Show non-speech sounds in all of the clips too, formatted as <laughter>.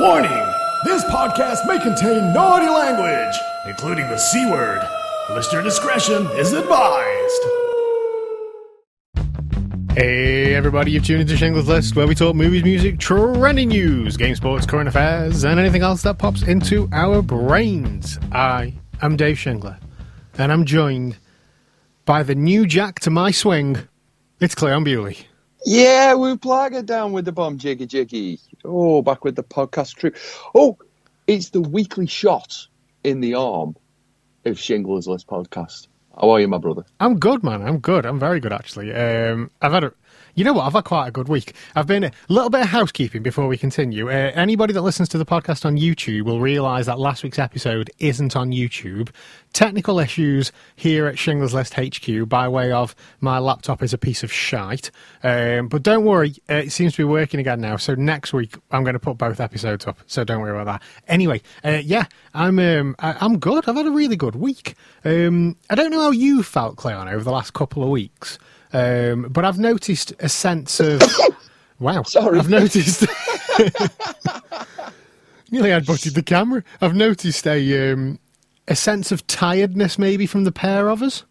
Warning! This podcast may contain naughty language, including the C word. Listener discretion is advised. Hey everybody, you've tuned into Shingles List, where we talk movies, music, trending news, game sports, current affairs, and anything else that pops into our brains. I am Dave Shingler, and I'm joined by the new jack to my swing. It's Cleon Bewley. Yeah, we plaga down with the bomb jiggy jiggy. Oh, back with the podcast crew. Oh, it's the weekly shot in the arm of Shingles List podcast. How are you, my brother? I'm good, man. I'm good. I'm very good, actually. Um, I've had a, you know what? I've had quite a good week. I've been a little bit of housekeeping before we continue. Uh, anybody that listens to the podcast on YouTube will realise that last week's episode isn't on YouTube. Technical issues here at Shingles List HQ by way of my laptop is a piece of shite. Um, but don't worry, uh, it seems to be working again now. So next week I'm going to put both episodes up. So don't worry about that. Anyway, uh, yeah, I'm um, I, am good. I've had a really good week. Um, I don't know how you felt, Cleon, over the last couple of weeks. Um, but I've noticed a sense of <coughs> wow. Sorry, I've noticed. <laughs> nearly had butted the camera. I've noticed a um, a sense of tiredness, maybe from the pair of us.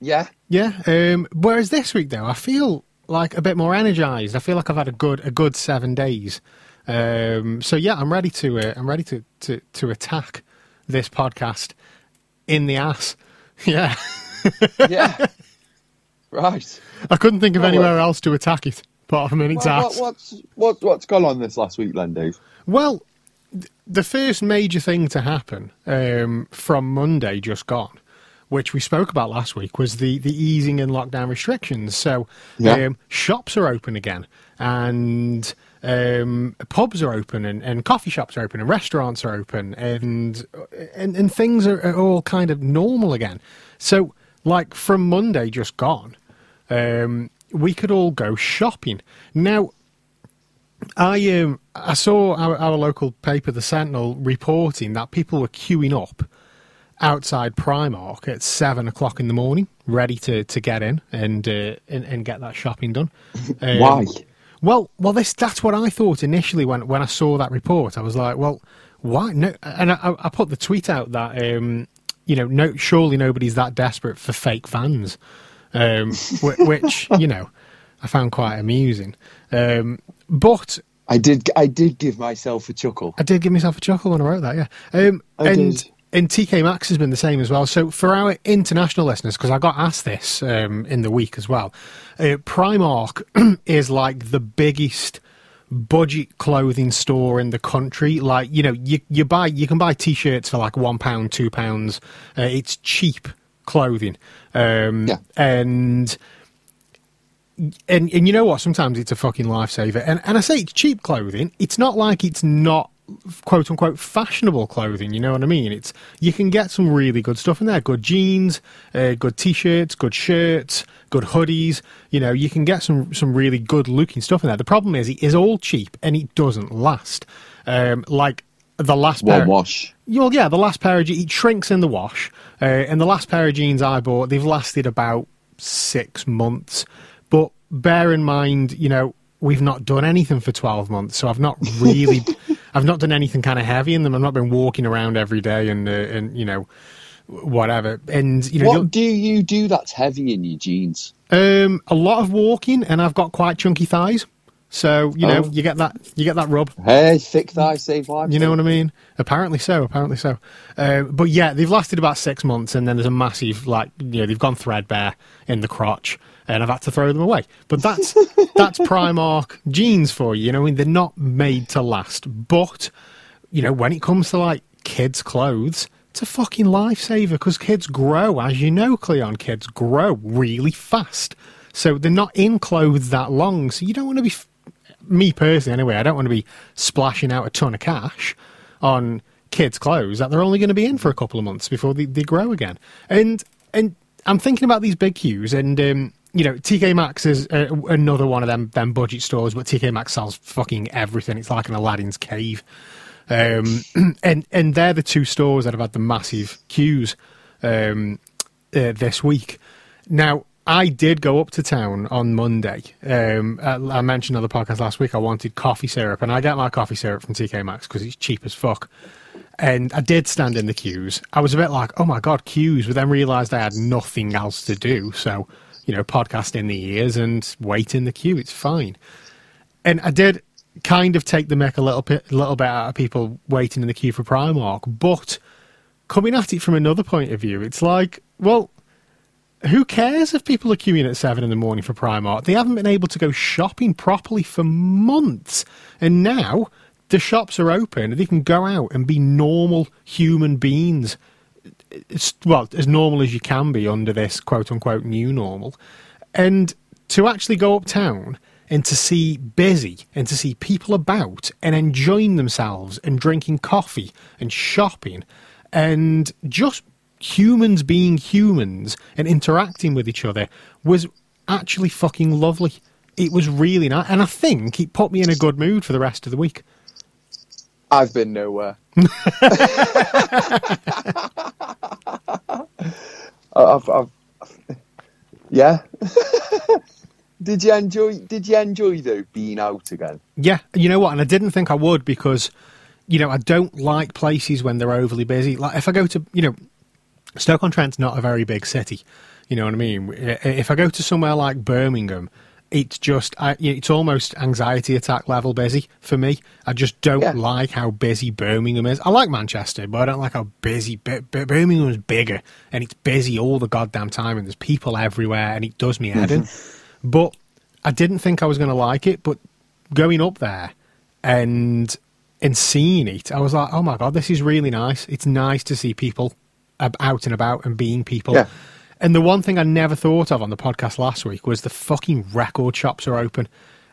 Yeah, Yeah. Um, whereas this week, though, I feel like a bit more energized. I feel like I've had a good a good seven days. Um, so yeah, I'm ready to uh, I'm ready to, to to attack this podcast in the ass. <laughs> Yeah. yeah. Right. I couldn't think of anywhere else to attack it apart from its Well, ass. what, what's what, what's gone on this last week, then, Dave? Well, th- the first major thing to happen um, from Monday just gone, which we spoke about last week, was the, the easing in lockdown restrictions. So Yeah. um, shops are open again, and um, pubs are open, and, and coffee shops are open, and restaurants are open, and and, and things are, are all kind of normal again. So, like from Monday just gone, um, we could all go shopping now. I um I saw our, our local paper, the Sentinel, reporting that people were queuing up outside Primark at seven o'clock in the morning, ready to, to get in and, uh, and and get that shopping done. <laughs> Um, Why? Well, well, this that's what I thought initially when when I saw that report. I was like, well, why? No, and I, I put the tweet out that um, you know, no, surely nobody's that desperate for fake fans, um, whi- which <laughs> you know, I found quite amusing. Um, but I did. I did give myself a chuckle. I did give myself a chuckle when I wrote that, yeah. Um, and did. and TK Maxx has been the same as well. So for our international listeners, because I got asked this um, in the week as well, uh, Primark <clears throat> is like the biggest budget clothing store in the country. Like you know, you you buy you can buy t-shirts for like one pound, two pounds. Uh, it's cheap clothing, um, Yeah. and and and you know what? Sometimes it's a fucking lifesaver. And and I say it's cheap clothing. It's not like it's not quote unquote fashionable clothing. You know what I mean? It's you can get some really good stuff in there. Good jeans, uh, good t-shirts, good shirts, good hoodies. You know, you can get some some really good looking stuff in there. The problem is it is all cheap and it doesn't last. Um, like the last One pair, wash. well, yeah, the last pair of jeans, it shrinks in the wash. Uh, and the last pair of jeans I bought, they've lasted about six months. But bear in mind, you know, we've not done anything for 12 months. So I've not <laughs> really, I've not done anything kind of heavy in them. I've not been walking around every day and, uh, and you know, whatever. And, you know, What do you do that's heavy in your jeans? um, a lot of walking and I've got quite chunky thighs. So, you know, Oh. you get that, you get that rub. Hey, thick thighs save lives. You know what I mean? Apparently so. Apparently so. Uh, but yeah, they've lasted about six months, and then there's a massive like you know they've gone threadbare in the crotch, and I've had to throw them away. But that's <laughs> that's Primark jeans for you. You know, I mean they're not made to last. But you know when it comes to like kids' clothes. It's a fucking lifesaver because kids grow, as you know, Cleon. Kids grow really fast, so they're not in clothes that long. So you don't want to be me personally, anyway, I don't want to be splashing out a ton of cash on kids' clothes that they're only going to be in for a couple of months before they, they grow again. And and I'm thinking about these big queues, and um, you know, TK Maxx is uh, another one of them them budget stores, but TK Maxx sells fucking everything. It's like an Aladdin's cave. Um, <clears throat> and and they're the two stores that have had the massive queues um, uh, this week. Now, I did go up to town on Monday. Um, I, mentioned on the podcast last week I wanted coffee syrup, and I get my coffee syrup from TK Maxx because it's cheap as fuck. And I did stand in the queues. I was a bit like, oh my god, queues, but then realised I had nothing else to do. So, you know, podcast in the ears and wait in the queue. It's fine. And I did kind of take the mick a little bit, little bit out of people waiting in the queue for Primark, but coming at it from another point of view, it's like, well, who cares if people are queuing at seven in the morning for Primark? They haven't been able to go shopping properly for months. And now the shops are open and they can go out and be normal human beings. It's, well, as normal as you can be under this quote unquote new normal. And to actually go uptown and to see busy and to see people about and enjoying themselves and drinking coffee and shopping and just humans being humans and interacting with each other was actually fucking lovely. It was really nice, and I think it put me in a good mood for the rest of the week. I've been nowhere. <laughs> <laughs> I've, I've, yeah. <laughs> did you enjoy? Did you enjoy though being out again? Yeah, you know what? And I didn't think I would because, you know, I don't like places when they're overly busy. Like if I go to, you know, Stoke on Trent's not a very big city. You know what I mean? If I go to somewhere like Birmingham, it's just it's almost anxiety attack level busy for me. I just don't yeah. like how busy Birmingham is. I like Manchester, but I don't like how busy Birmingham is bigger and it's busy all the goddamn time and there's people everywhere and it does me head in. Mm-hmm. <laughs> But I didn't think I was going to like it. But going up there and and seeing it, I was like, oh my god, this is really nice. It's nice to see people out and about and being people. Yeah. And the one thing I never thought of on the podcast last week was the fucking record shops are open.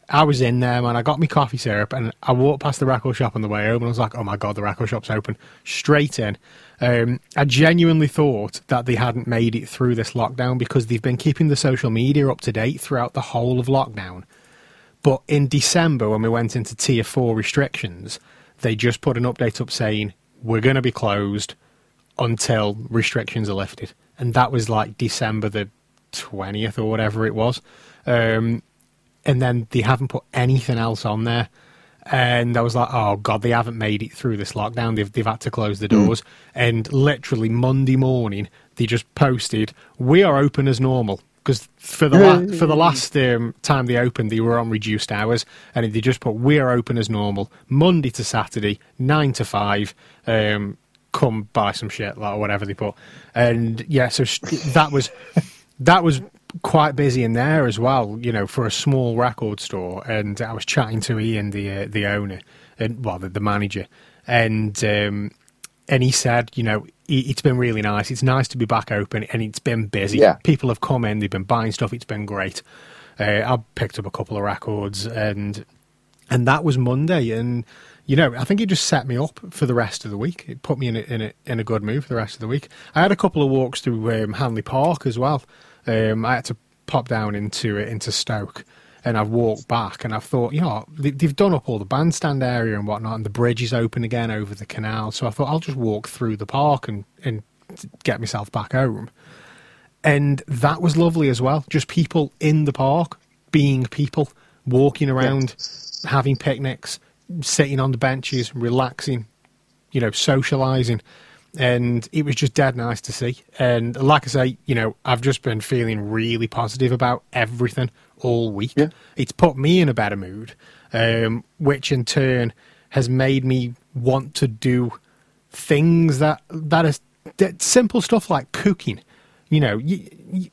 I was in there, man. I got me coffee syrup and I walked past the record shop on the way home and I was like, oh my God, the record shop's open. Straight in. Um, I genuinely thought that they hadn't made it through this lockdown because they've been keeping the social media up to date throughout the whole of lockdown. But in December, when we went into tier four restrictions, they just put an update up saying, we're going to be closed until restrictions are lifted. And that was like December the 20th or whatever it was. Um, and then they haven't put anything else on there. And I was like, oh god, they haven't made it through this lockdown. They've they've had to close the hmm. doors. Mm. And literally Monday morning, they just posted, "We are open as normal." Because for the la- for the last um, time they opened, they were on reduced hours, and they just put, "We are open as normal, Monday to Saturday, nine to five." Um, come buy some shit like, or whatever they put. And yeah, so that was that was quite busy in there as well. You know, for a small record store. And I was chatting to Ian, the uh, the owner, and well, the, the manager, and um, and he said, you know, it's been really nice. It's nice to be back open, and it's been busy. Yeah. People have come in, they've been buying stuff. It's been great. Uh, I picked up a couple of records, and and that was Monday, and you know, I think it just set me up for the rest of the week. It put me in a, in a, in a good mood for the rest of the week. I had a couple of walks through um, Hanley Park as well. Um, I had to pop down into into Stoke, and I've walked back, and I've thought, you know, they, have done up all the bandstand area and whatnot, and the bridge is open again over the canal. So I thought I'll just walk through the park and and get myself back home. And that was lovely as well. Just people in the park, being people, walking around, yeah. having picnics sitting on the benches, relaxing, you know, socialising. And it was just dead nice to see. And like I say, you know, I've just been feeling really positive about everything all week. Yeah. It's put me in a better mood, um, which in turn has made me want to do things that that is that simple stuff like cooking. You know, you,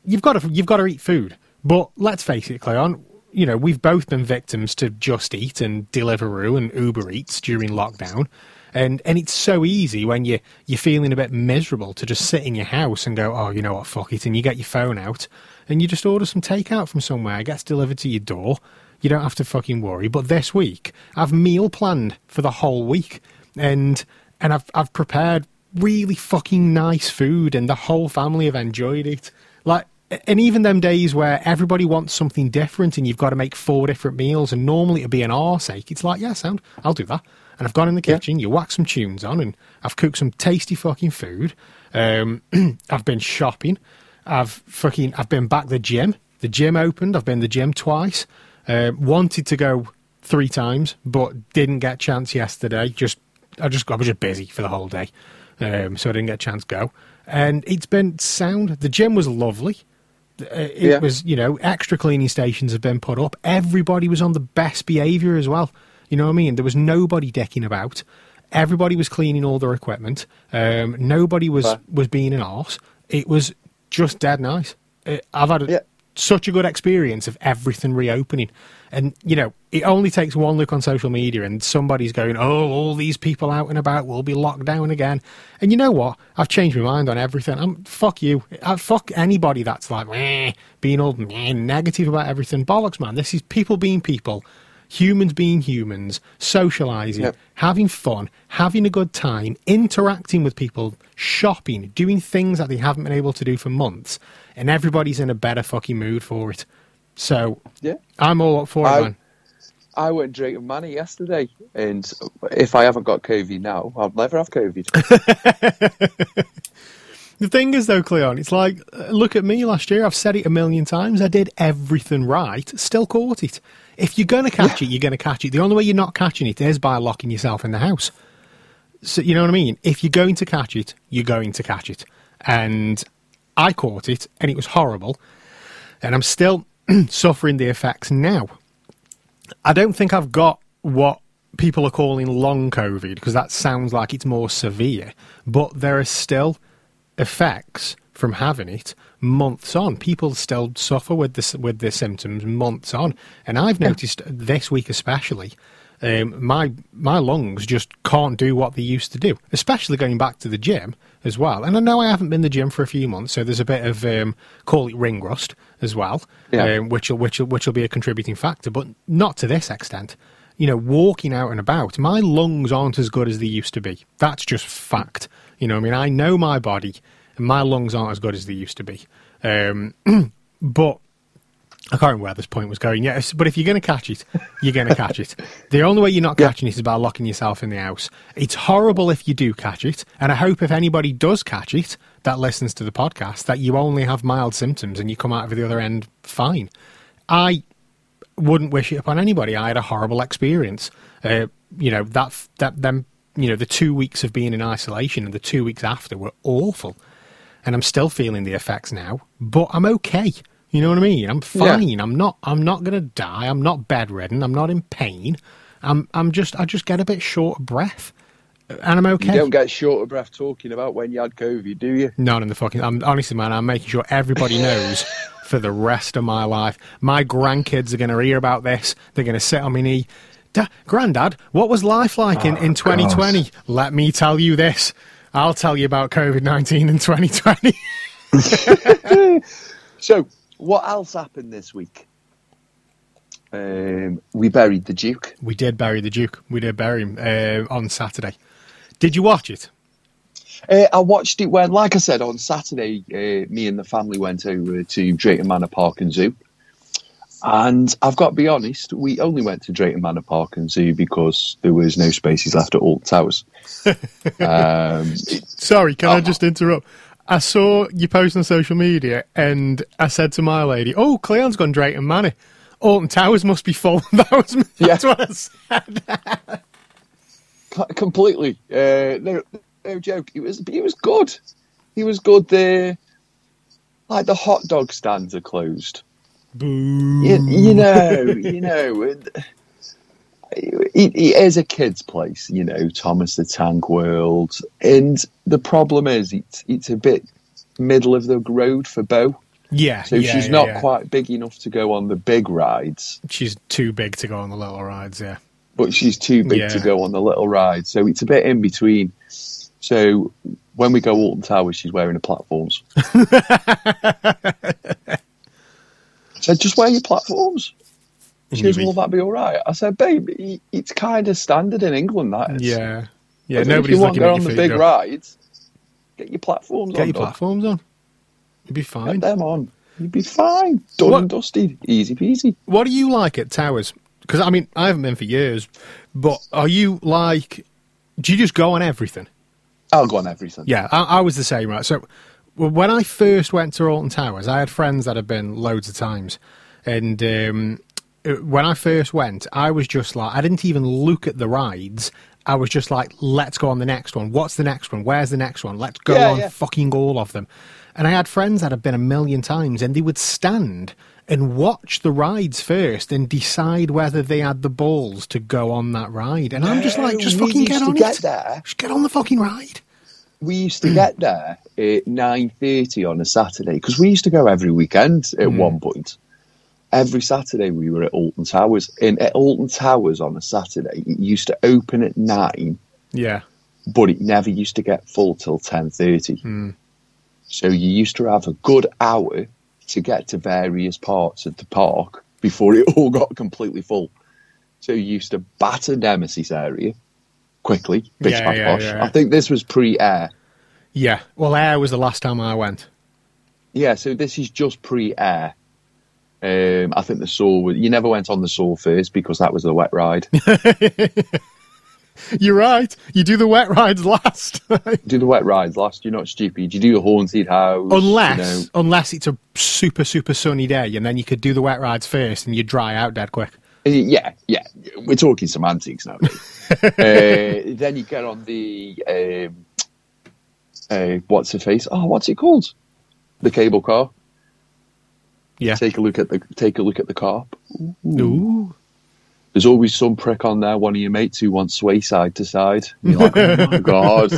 you've got to you've got to eat food. But let's face it, Cleon, you know, we've both been victims to Just Eat and Deliveroo and Uber Eats during lockdown. And and it's so easy when you you're feeling a bit miserable to just sit in your house and go, oh, you know what, fuck it, and you get your phone out and you just order some takeout from somewhere. It gets delivered to your door. You don't have to fucking worry. But this week, I've meal planned for the whole week, and and I've I've prepared really fucking nice food, and the whole family have enjoyed it. Like and even them days where everybody wants something different and you've got to make four different meals and normally it'd be an arse ache, it's like, yeah, sound, I'll do that. And I've gone in the kitchen, yeah. you whack some tunes on and I've cooked some tasty fucking food. Um, <clears throat> I've been shopping. I've fucking I've been back the gym. The gym opened. I've been the gym twice. Uh, wanted to go three times, but didn't get a chance yesterday. Just I just I was just busy for the whole day, um, so I didn't get a chance to go. And it's been sound. The gym was lovely. Uh, It Yeah. was you know extra cleaning stations have been put up. Everybody was on the best behaviour as well. You know what I mean? There was nobody decking about. Everybody was cleaning all their equipment. Um, nobody was Fair. was being an arse. It was just dead nice. Uh, I've had a, Yeah. such a good experience of everything reopening. And, you know, it only takes one look on social media and somebody's going, oh, all these people out and about will be locked down again. And you know what? I've changed my mind on everything. I'm, fuck you. I, fuck anybody that's like, meh, being all meh, negative about everything. Bollocks, man. This is people being people, humans being humans, socializing, Yep. having fun, having a good time, interacting with people, shopping, doing things that they haven't been able to do for months. And everybody's in a better fucking mood for it. So Yeah. I'm all up for it, I- man. I went drinking money yesterday, and if I haven't got COVID now, I'll never have COVID. <laughs> <laughs> The thing is, though, Cleon, it's like, look at me last year. I've said it a million times. I did everything right, still caught it. If you're going to catch it, you're going to catch it. The only way you're not catching it is by locking yourself in the house. So, you know what I mean? If you're going to catch it, you're going to catch it. And I caught it, and it was horrible. And I'm still <clears throat> suffering the effects now. I don't think I've got what people are calling long COVID because that sounds like it's more severe, but there are still effects from having it months on. People still suffer with this with the symptoms months on, and I've noticed this week especially. Um, my my lungs just can't do what they used to do, especially going back to the gym as well. And I know I haven't been to the gym for a few months, so there's a bit of um, call it ring rust as well, Yeah. um, which will which will which will be a contributing factor, but not to this extent. You know, walking out and about, my lungs aren't as good as they used to be. That's just fact. You know, I mean, I know my body, and my lungs aren't as good as they used to be. Um, <clears throat> but I can't remember where this point was going. Yes, but if you're going to catch it, you're going to catch it. <laughs> The only way you're not Yeah. catching it is by locking yourself in the house. It's horrible if you do catch it, and I hope if anybody does catch it that listens to the podcast that you only have mild symptoms and you come out of the other end fine. I wouldn't wish it upon anybody. I had a horrible experience. Uh, you know that that them. You know the two weeks of being in isolation and the two weeks after were awful, and I'm still feeling the effects now. But I'm okay. You know what I mean? I'm Yeah. fine. I'm not. I'm not gonna die. I'm not bedridden. I'm not in pain. I'm. I'm just. I just get a bit short of breath, and I'm okay. You don't get short of breath talking about when you had COVID, do you? Not in the fucking. I'm honestly, man. I'm making sure everybody knows <laughs> for the rest of my life. My grandkids are going to hear about this. They're going to sit on my knee. Da- Granddad, what was life like in, in 2020? Let me tell you this. I'll tell you about COVID 19 in 2020. <laughs> So, what else happened this week? Um, we buried the Duke. we did bury the Duke. We did bury him uh, on Saturday. Did you watch it? Uh, I watched it when, like I said, on Saturday, uh, me and the family went over to Drayton Manor Park and Zoo. And I've got to be honest, we only went to Drayton Manor Park and Zoo because there was no spaces left at Alton Towers. <laughs> um, Sorry, can I just interrupt? I saw you post on social media, and I said to my lady, "Oh, Cleon's gone Drayton Manor. Alton Towers must be full." <laughs> That was that's Yeah. what I said. <laughs> completely. Uh, no, no joke. He was, it was good. He was good there. Like the hot dog stands are closed. Boo. you, you know, you know, it, it, it is a kid's place, you know, Thomas the Tank World, and the problem is it's it's a bit middle of the road for Bo, Yeah, so yeah, she's yeah, not yeah. quite big enough to go on the big rides, She's too big to go on the little rides. Yeah, but she's too big Yeah. to go on the little rides, so it's a bit in between. So when we go Alton Towers, she's wearing the platforms. <laughs> I said, just wear your platforms. She goes, will that be all right? I said, babe, it's kind of standard in England, that is. yeah, yeah. said, Nobody's if you want to go on the big rides, get your platforms Get on. Get your dog. platforms on. You'd be fine. Get them on. You'd be fine. Done What- and dusted. Easy peasy. What do you like at Towers? Because I mean, I haven't been for years, but are you like? Do you just go on everything? I'll go on everything. Yeah, I, I was the same, right? So when I first went to Alton Towers, I had friends that had been loads of times, and um, uh, when I first went, I was just like, I didn't even look at the rides. I was just like, let's go on the next one. What's the next one? Where's the next one? Let's go Yeah, on yeah. fucking all of them. And I had friends that had been a million times, and they would stand and watch the rides first and decide whether they had the balls to go on that ride. And I'm just like, just fucking get on get it. there. Just get on the fucking ride. we used to get there at nine thirty on a Saturday because we used to go every weekend at mm. one point. Every Saturday we were at Alton Towers. And at Alton Towers on a Saturday, it used to open at nine, Yeah. but it never used to get full till ten thirty. Mm. So you used to have a good hour to get to various parts of the park before it <laughs> all got completely full. So you used to batter Nemesis area quickly, bitch Yeah, bash yeah, bosh. yeah. I think this was pre-air. Yeah. Well, Air was the last time I went. Yeah, so this is just pre-air. Um, I think the saw was. You never went on the saw first because that was the wet ride. <laughs> <laughs> You're right. You do the wet rides last. <laughs> do the wet rides last. You're not stupid. You do the haunted house. unless, you know. unless it's a super, super sunny day, and then you could do the wet rides first, and you dry out dead quick. Uh, Yeah, yeah. We're talking semantics now. <laughs> uh, then you get on the um, uh, what's the face? Oh, what's it called? The cable car. Yeah. Take a look at the take a look at the carp. Ooh. There's always some prick on there, one of your mates who wants sway side to side. And you're like, oh my <laughs> god.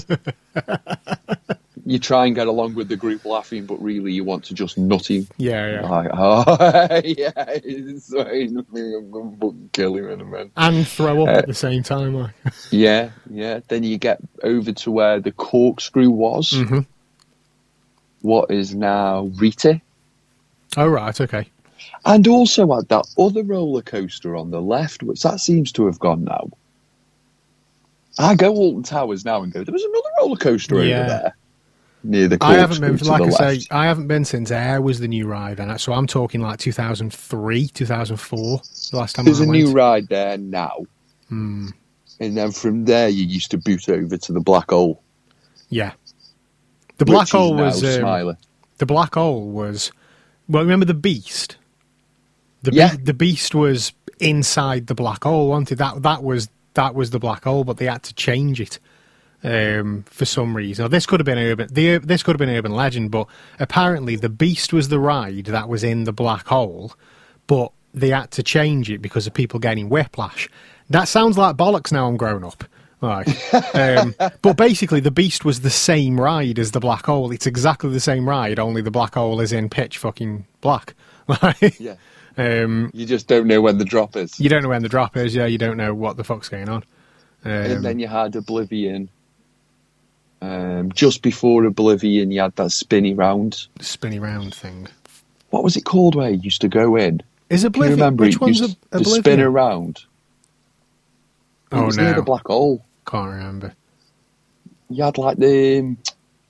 you try and get along with the group laughing, but really you want to just nut him. Yeah, yeah. Like, <laughs> oh, yeah, he's <laughs> I'm going to kill him in a minute. And throw up Uh, at the same time. Like. Yeah, yeah. Then you get over to where the corkscrew was. Mhm. What is now Rita. Oh, right. Okay. And also at that other roller coaster on the left, which that seems to have gone now. I go Alton Towers now and go, there was another roller coaster Yeah. over there near the I haven't been, like I left. say, I haven't been since Air was the new ride, and so I'm talking like 2003, 2004. The last time There's I a went. new ride there now. Hmm. And then from there, you used to boot over to the Black Hole. Yeah. The black hole was um, the black hole was. Well, remember the beast. The, be- the beast was inside the black hole, wasn't it? That that was that was the black hole, but they had to change it um, for some reason. Now, this could have been urban. The, this could have been urban legend, but apparently the beast was the ride that was in the black hole, but they had to change it because of people getting whiplash. That sounds like bollocks. Now I'm grown up. Right. <laughs> Um, but basically, the Beast was the same ride as the Black Hole. It's exactly the same ride, only the Black Hole is in pitch fucking black. <laughs> Like, Yeah. Um, You just don't know when the drop is. you don't know when the drop is. Yeah, you don't know what the fuck's going on. Um, and then you had Oblivion. Um, just before Oblivion, you had that spinny round. spinny round thing. What was it called where you used to go in? Is Oblivion? remember Which it one's used Ob- to spin around? It Oh was near the black hole. can't remember. You had like the, I'm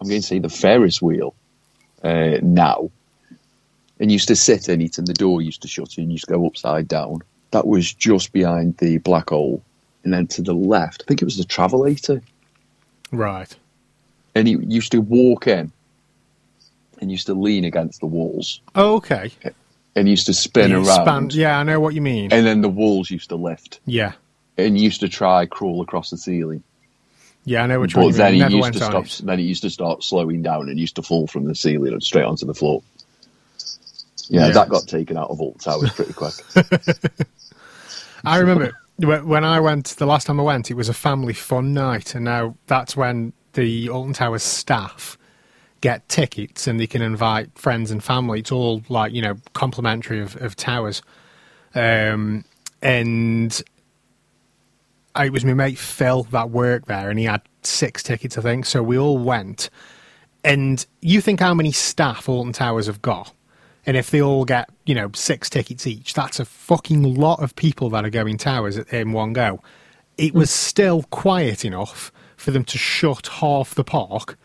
going to say the Ferris wheel uh, now. And used to sit in it and the door used to shut and used to go upside down. That was just behind the black hole. And then to the left, I think it was the Travelator. Right. And he used to walk in and used to lean against the walls Oh, okay. and used to spin You around. span- yeah, I know what you mean. And then the walls used to lift yeah, and used to try crawl across the ceiling. yeah, I know which but one you then mean. he used to stop. it. Then he used to start slowing down and used to fall from the ceiling and straight onto the floor. Yeah, that got taken out of Alt Towers pretty quick. <laughs> I remember when I went the last time I went, it was a family fun night, and now that's when the Alton Towers staff get tickets and they can invite friends and family. It's all like you know complimentary of, of Towers, um, and I- it was my mate Phil that worked there, and he had six tickets, I think. So we all went, and you think how many staff Alton Towers have got? And if they all get, you know, six tickets each, that's a fucking lot of people that are going towers in one go. It was still quiet enough for them to shut half the park.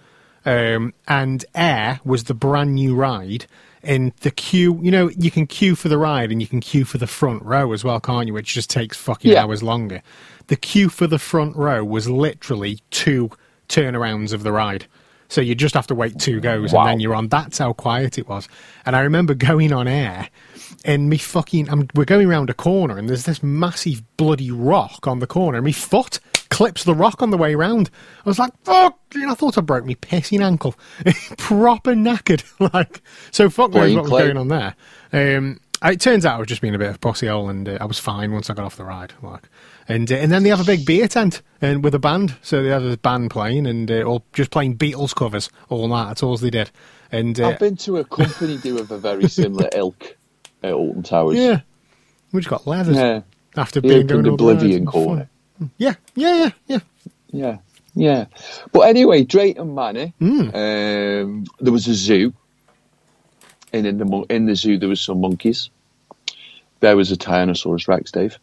Um, and Air was the brand new ride. And the queue, you know, you can queue for the ride and you can queue for the front row as well, can't you? Which just takes fucking Yeah. hours longer. The queue for the front row was literally two turnarounds of the ride. So you just have to wait two goes Wow. and then you're on. That's how quiet it was. And I remember going on air and me fucking, I'm, we're going round a corner and there's this massive bloody rock on the corner and me foot clips the rock on the way round. I was like, fuck, and I thought I broke me pissing ankle. <laughs> Proper knackered. <laughs> like, so fuck knows what was going on there. Um, it turns out I was just being a bit of a bossy hole, and uh, I was fine once I got off the ride. Like, and uh, and then they have a big beer tent and with a band, so they have a band playing and uh, all just playing Beatles covers all night. That's all they did. And uh, I've been to a company do of a very similar <laughs> ilk at Alton Towers. yeah, we just got leathers Yeah. after The being going opened all the rides Oblivion corner. Yeah, yeah, yeah, yeah. Yeah, yeah. But anyway, Drayton Manor. Hmm. Um, there was a zoo, and in the in the zoo there was some monkeys. There was a Tyrannosaurus Rex, Dave.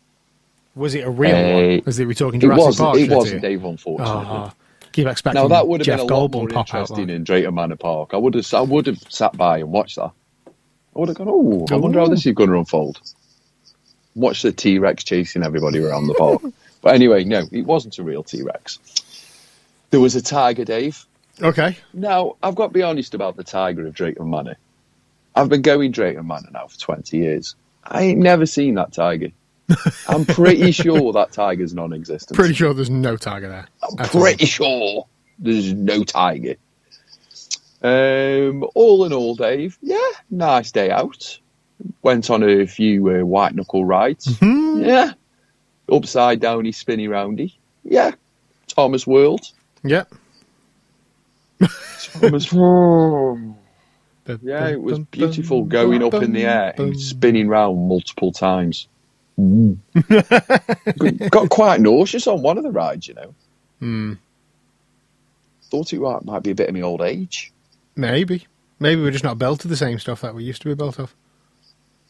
Was it a real Uh, one? Was it we talking It Jurassic wasn't. Park? It wasn't, Dave. Unfortunately. Oh, keep expecting now that would have Jeff been a lot Goldblum more interesting in Drayton Manor Park. I would have. I would have sat by and watched that. I would have gone. Oh, I wonder how this is going to unfold. Watch the T Rex chasing everybody around the park. <laughs> but anyway, no, it wasn't a real T Rex. There was a tiger, Dave. Okay, Now, I've got to be honest about the Tiger of Drayton Manor. I've been going Drayton Manor now for 20 years. I ain't never seen that tiger. I'm pretty sure that tiger's non existent. pretty sure there's no tiger there. I'm at all. pretty sure there's no tiger. Um, all in all, Dave, yeah, nice day out. Went on a few uh, white knuckle rides. Mhm. Yeah. Upside downy, spinny roundy. Yeah. Thomas World. Yep. <laughs> Thomas World. <laughs> Yeah, it was beautiful going up in the air and spinning round multiple times. Got quite nauseous on one of the rides, you know. Hmm. Thought it might, might be a bit of my old age. Maybe. Maybe we're just not built to the same stuff that we used to be built of.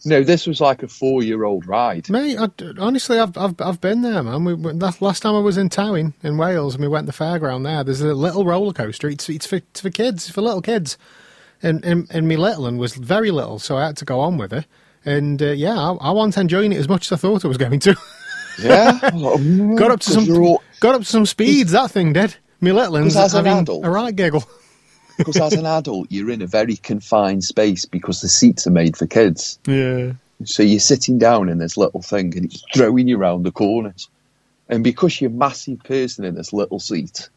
No, this was like a four-year-old ride. Mate, I, honestly, I've, I've I've been there, man. We, we- last time I was in Towyn in Wales, and we went to the fairground there. There's a little roller coaster. It's it's for it's for kids, for little kids, and and and me little one was very little, so I had to go on with it. And uh, yeah, I, I wasn't enjoying it as much as I thought I was going to. <laughs> Yeah, like, <laughs> got up to some all- got up to some speeds. That thing did. Me little one's 'Cause as an having adult- a right giggle. <laughs> Because as an adult, you're in a very confined space because the seats are made for kids. Yeah. So you're sitting down in this little thing and it's throwing you round the corners. And because you're a massive person in this little seat,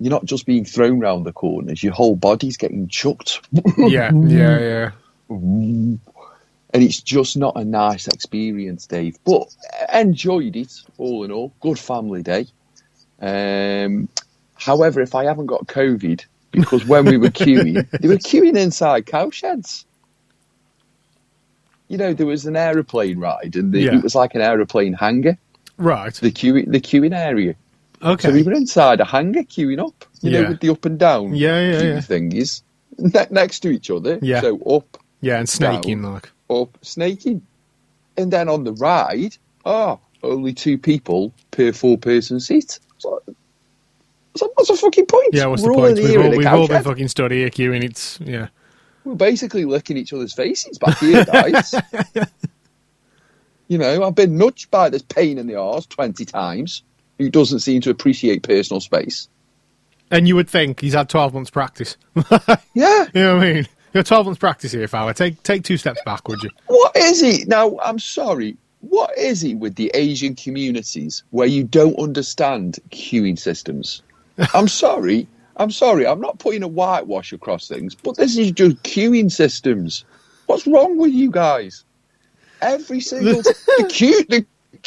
you're not just being thrown round the corners, your whole body's getting chucked. Yeah, yeah, yeah. And it's just not a nice experience, Dave. But enjoyed it all in all. Good family day. Um, however, if I haven't got COVID, because when we were <laughs> queuing, they were queuing inside cowsheds. You know, there was an aeroplane ride, and the, Yeah. it was like an aeroplane hangar. Right. The queuing, the queuing area. Okay. So we were inside a hangar queuing up. You Yeah. know, with the up and down Yeah, yeah, yeah. thingies ne- next to each other. Yeah. So up, yeah, and snaking like. Up snaking. And then on the ride, ah, only two people per four person seat. So, so what's the fucking point? Yeah, what's We're the point? We've all, we've all been fucking study here queuing. It's yeah. We're basically licking each other's faces back here, guys. <laughs> you know, I've been nudged by this pain in the arse 20 times who doesn't seem to appreciate personal space. And you would think he's had 12 months practice. <laughs> Yeah. You know what I mean? You got 12 months practice here, Fowler. Take take two steps back, would you? What is it? Now, I'm sorry. What is it with the Asian communities where you don't understand queuing systems? <laughs> I'm sorry. I'm sorry. I'm not putting a whitewash across things, but this is just queuing systems. What's wrong with you guys? Every single <laughs> the queue, the,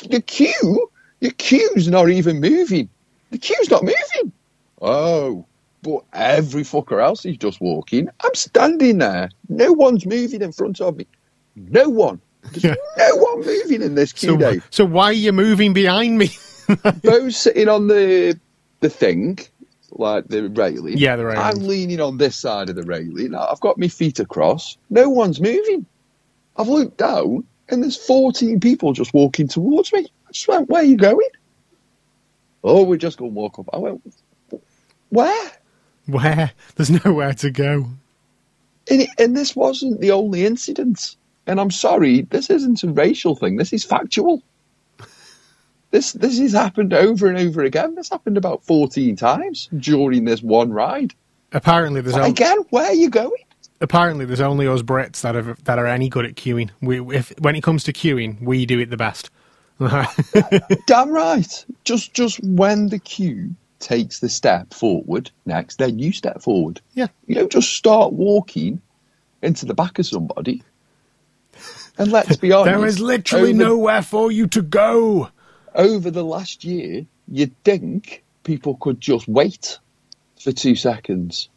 the queue, the queue's not even moving. The queue's not moving. Oh, but every fucker else is just walking. I'm standing there. No one's moving in front of me. No one. There's Yeah. no one moving in this queue, So, Dave. so why are you moving behind me? <laughs> Bo's sitting on the the thing, like the railing. Yeah, the railing. I'm leaning on this side of the railing. I've got my feet across. No one's moving. I've looked down and there's 14 people just walking towards me. I just went, where are you going? Oh, we're just going to walk up. I went, where? Where? There's nowhere to go. And, and this wasn't the only incident. And I'm sorry, this isn't a racial thing. This is factual. <laughs> This this has happened over and over again. This happened about 14 times during this one ride. Apparently, there's only, Again, where are you going? apparently there's only us Brits that are that are any good at queuing. We, if when it comes to queuing, we do it the best. <laughs> Damn right. Just just when the queue takes the step forward next, then you step forward. yeah, You don't just start walking into the back of somebody. And let's be <laughs> honest, there is literally over, nowhere for you to go. over the last year, you'd think people could just wait for two seconds.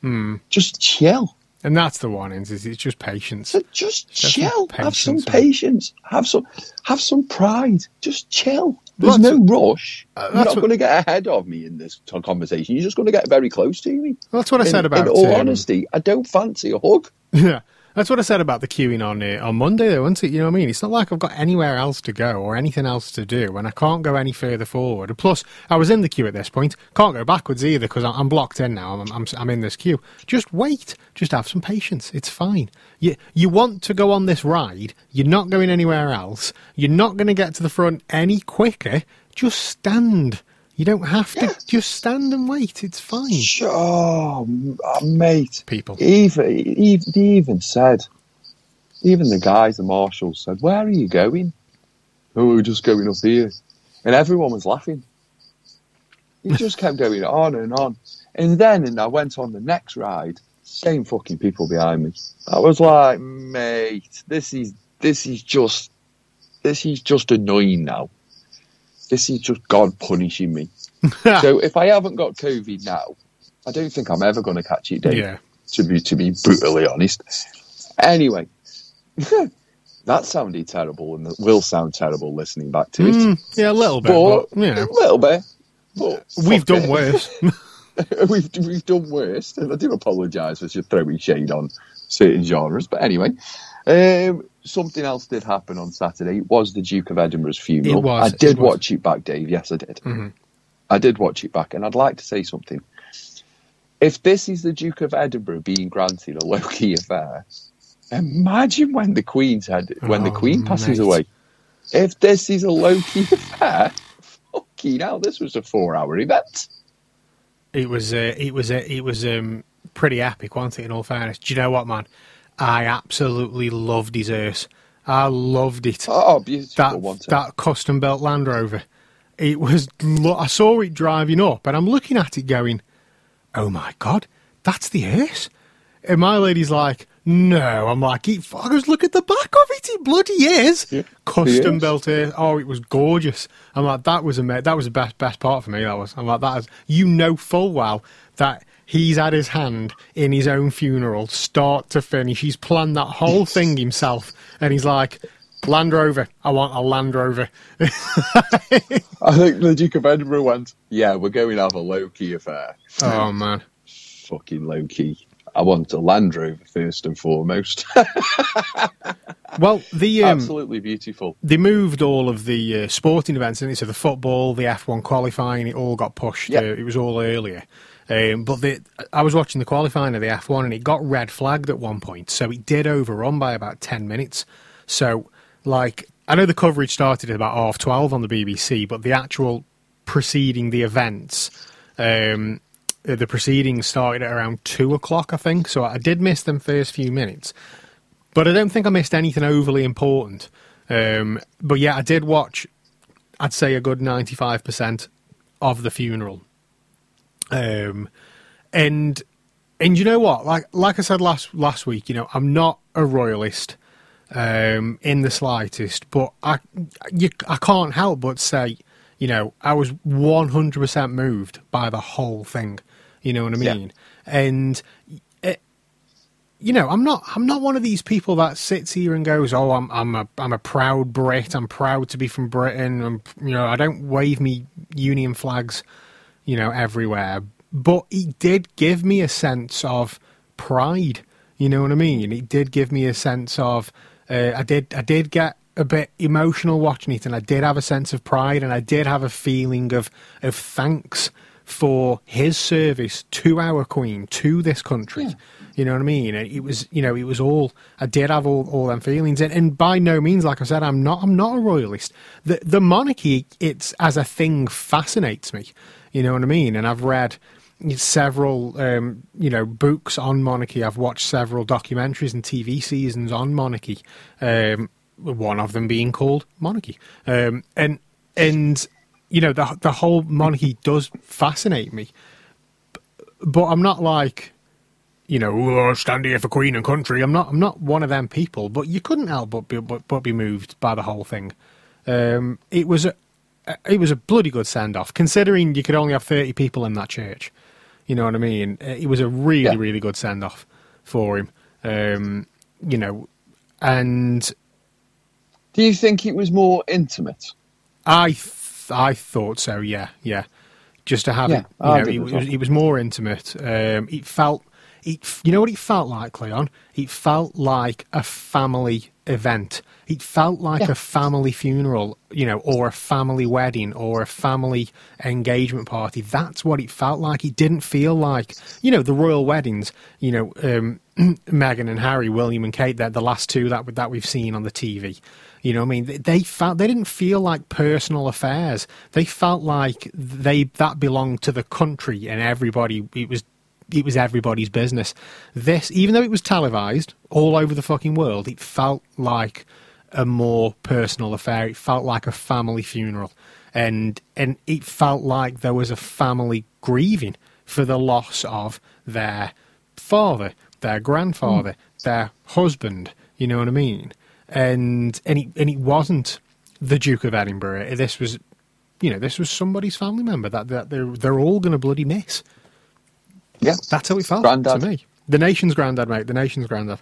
Hmm. Just chill. And that's the one. Is it's just patience. So just chill. Have some patience. Have some have some pride. Just chill. There's That's no rush. Uh, You're not what- going to get ahead of me in this conversation. You're just going to get very close to me. That's what I In- said about. In all um, honesty, I don't fancy a hug. <laughs> Yeah, that's what I said about the queuing on uh, on Monday, though, wasn't it? You know what I mean? It's not like I've got anywhere else to go or anything else to do, and I can't go any further forward. Plus, I was in the queue at this point. Can't go backwards either because I'm blocked in now. I'm, I'm I'm in this queue. Just wait. Just have some patience. It's fine. You you want to go on this ride? You're not going anywhere else. You're not going to get to the front any quicker. Just stand. You don't have to. Yeah. Just stand and wait. It's fine. Oh, mate. People. Even, even, they even said, even the guys, the marshals said, Where are you going? Oh, we're just going up here. And everyone was laughing. He <laughs> just kept going on and on. And then, and I went on the next ride, same fucking people behind me. I was like, mate, this is, this is just, this is just annoying now. This is just God punishing me. <laughs> so if I haven't got COVID now, I don't think I'm ever going to catch it, Dave yeah. to be to be brutally honest. Anyway, <laughs> that sounded terrible, and it will sound terrible listening back to it. Mm, yeah, a little bit, but, but, you know. a little bit. But We've done it. worse. <laughs> we've we've done worse, and I do apologise for just throwing shade on certain genres. But anyway, um, something else did happen on Saturday. It was the Duke of Edinburgh's funeral. It was, I did was. watch it back, Dave. Yes, I did. Mhm. I did watch it back, and I'd like to say something. If this is the Duke of Edinburgh being granted a low key affair, imagine when the Queen's had when the Oh, Queen passes mate. away. If this is a low key <laughs> affair, fucking hell, this was a four hour event. It was uh, it was uh, it was um, pretty epic, wasn't it? In all fairness, do you know what, man? I absolutely loved his hearse. I loved it. Oh, beautiful, that that custom built Land Rover. It was. I saw it driving up, and I'm looking at it, going, "Oh my god, that's the hearse." And my lady's like, "No." I'm like, "It fuckers, look at the back of it. It bloody is Yeah, custom built hearse. Oh, it was gorgeous." I'm like, "That was ama- That was the best best part for me. That was." I'm like, "That is." You know full well that. He's had his hand in his own funeral, start to finish. He's planned that whole thing himself, and he's like, Land Rover. I want a Land Rover. <laughs> I think the Duke of Edinburgh went, yeah, we're going to have a low key affair. oh man. Fucking low key. I want a Land Rover first and foremost. <laughs> Well, the um, Absolutely beautiful. they moved all of the uh, sporting events, and so the football, the F1 qualifying, it all got pushed. Yeah. Uh, it was all earlier. Um, but the, I was watching the qualifying of the F1, and it got red flagged at one point, so it did overrun by about ten minutes. So, like, I know the coverage started at about half twelve on the BBC, but the actual preceding the events, um, uh, the proceedings started at around two o'clock, I think. So I did miss them first few minutes, but I don't think I missed anything overly important. Um, but yeah, I did watch. I'd say a good ninety-five percent of the funeral. Um, and and you know what? Like like I said last last week, you know, I'm not a royalist um, in the slightest, but I you, I can't help but say, you know, I was 100% moved by the whole thing. You know what I Yeah. mean? And it, you know, I'm not I'm not one of these people that sits here and goes, "Oh, I'm I'm a I'm a proud Brit. I'm proud to be from Britain." And you know, I don't wave me union flags, you know, everywhere. But it did give me a sense of pride. You know what I mean? It did give me a sense of uh, I did I did get a bit emotional watching it, and I did have a sense of pride, and I did have a feeling of of thanks for his service to our queen, to this country. You know what I mean? And It was, you know, it was all. I did have all, all them feelings, and, and by no means, like I said, I'm not. I'm not a royalist. The the monarchy, it's as a thing, fascinates me. You know what I mean? And I've read several, um, you know, books on monarchy. I've watched several documentaries and TV seasons on monarchy. Um, one of them being called Monarchy, um, and and you know the the whole monarchy does fascinate me, but I'm not like you know, oh, stand here for Queen and country. I'm not. I'm not one of them people. But you couldn't help but be, but, but be moved by the whole thing. Um, it was a, it was a bloody good send off, considering you could only have thirty people in that church. You know what I mean? It was a really, Yeah. really good send off for him. Um, you know, and Do you think it was more intimate? I th- I thought so. Yeah, yeah. Just to have Yeah, it, you know, it, was, it was more intimate. Um, it felt, it, you know what it felt like, Leon? It felt like a family event. It felt like Yeah. a family funeral, you know, or a family wedding or a family engagement party. That's what it felt like. It didn't feel like, you know, the royal weddings. You know, um, <clears throat> Meghan and Harry, William and Kate. They're the last two that that we've seen on the TV. You know, what I mean, they, they felt they didn't feel like personal affairs. They felt like they that belonged to the country and everybody. It was it was everybody's business. This, even though it was televised all over the fucking world, it felt like a more personal affair. It felt like a family funeral, and and it felt like there was a family grieving for the loss of their father, their grandfather, hmm. their husband. You know what I mean? And and it and it wasn't the Duke of Edinburgh. This was, you know, this was somebody's family member that that they're they're all going to bloody miss. Yeah. That's how it felt Grandad. to me. The nation's granddad, mate. The nation's granddad.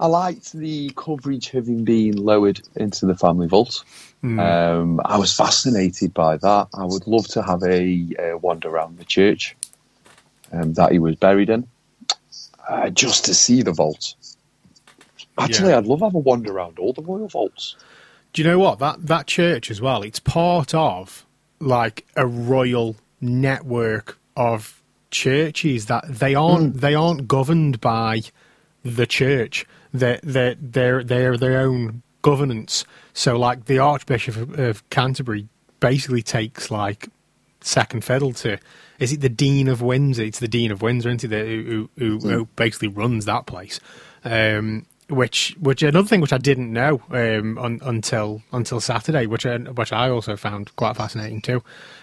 I liked the coverage having been lowered into the family vault. Um, I was fascinated by that. I would love to have a, uh wander around the church um, that he was buried in, uh, just to see the vault. Actually, Yeah. I'd love to have a wander around all the royal vaults. Do you know what that that church as well? It's part of like a royal network of churches that they aren't they aren't governed by the church. They they they're they're their own governance. So like the Archbishop of, of Canterbury basically takes like second fiddle to is it the Dean of Windsor? It's the Dean of Windsor, isn't it? the- Who, who, who, who basically runs that place. Um, which which another thing which I didn't know um, un, until until Saturday, which I, which I also found quite fascinating too.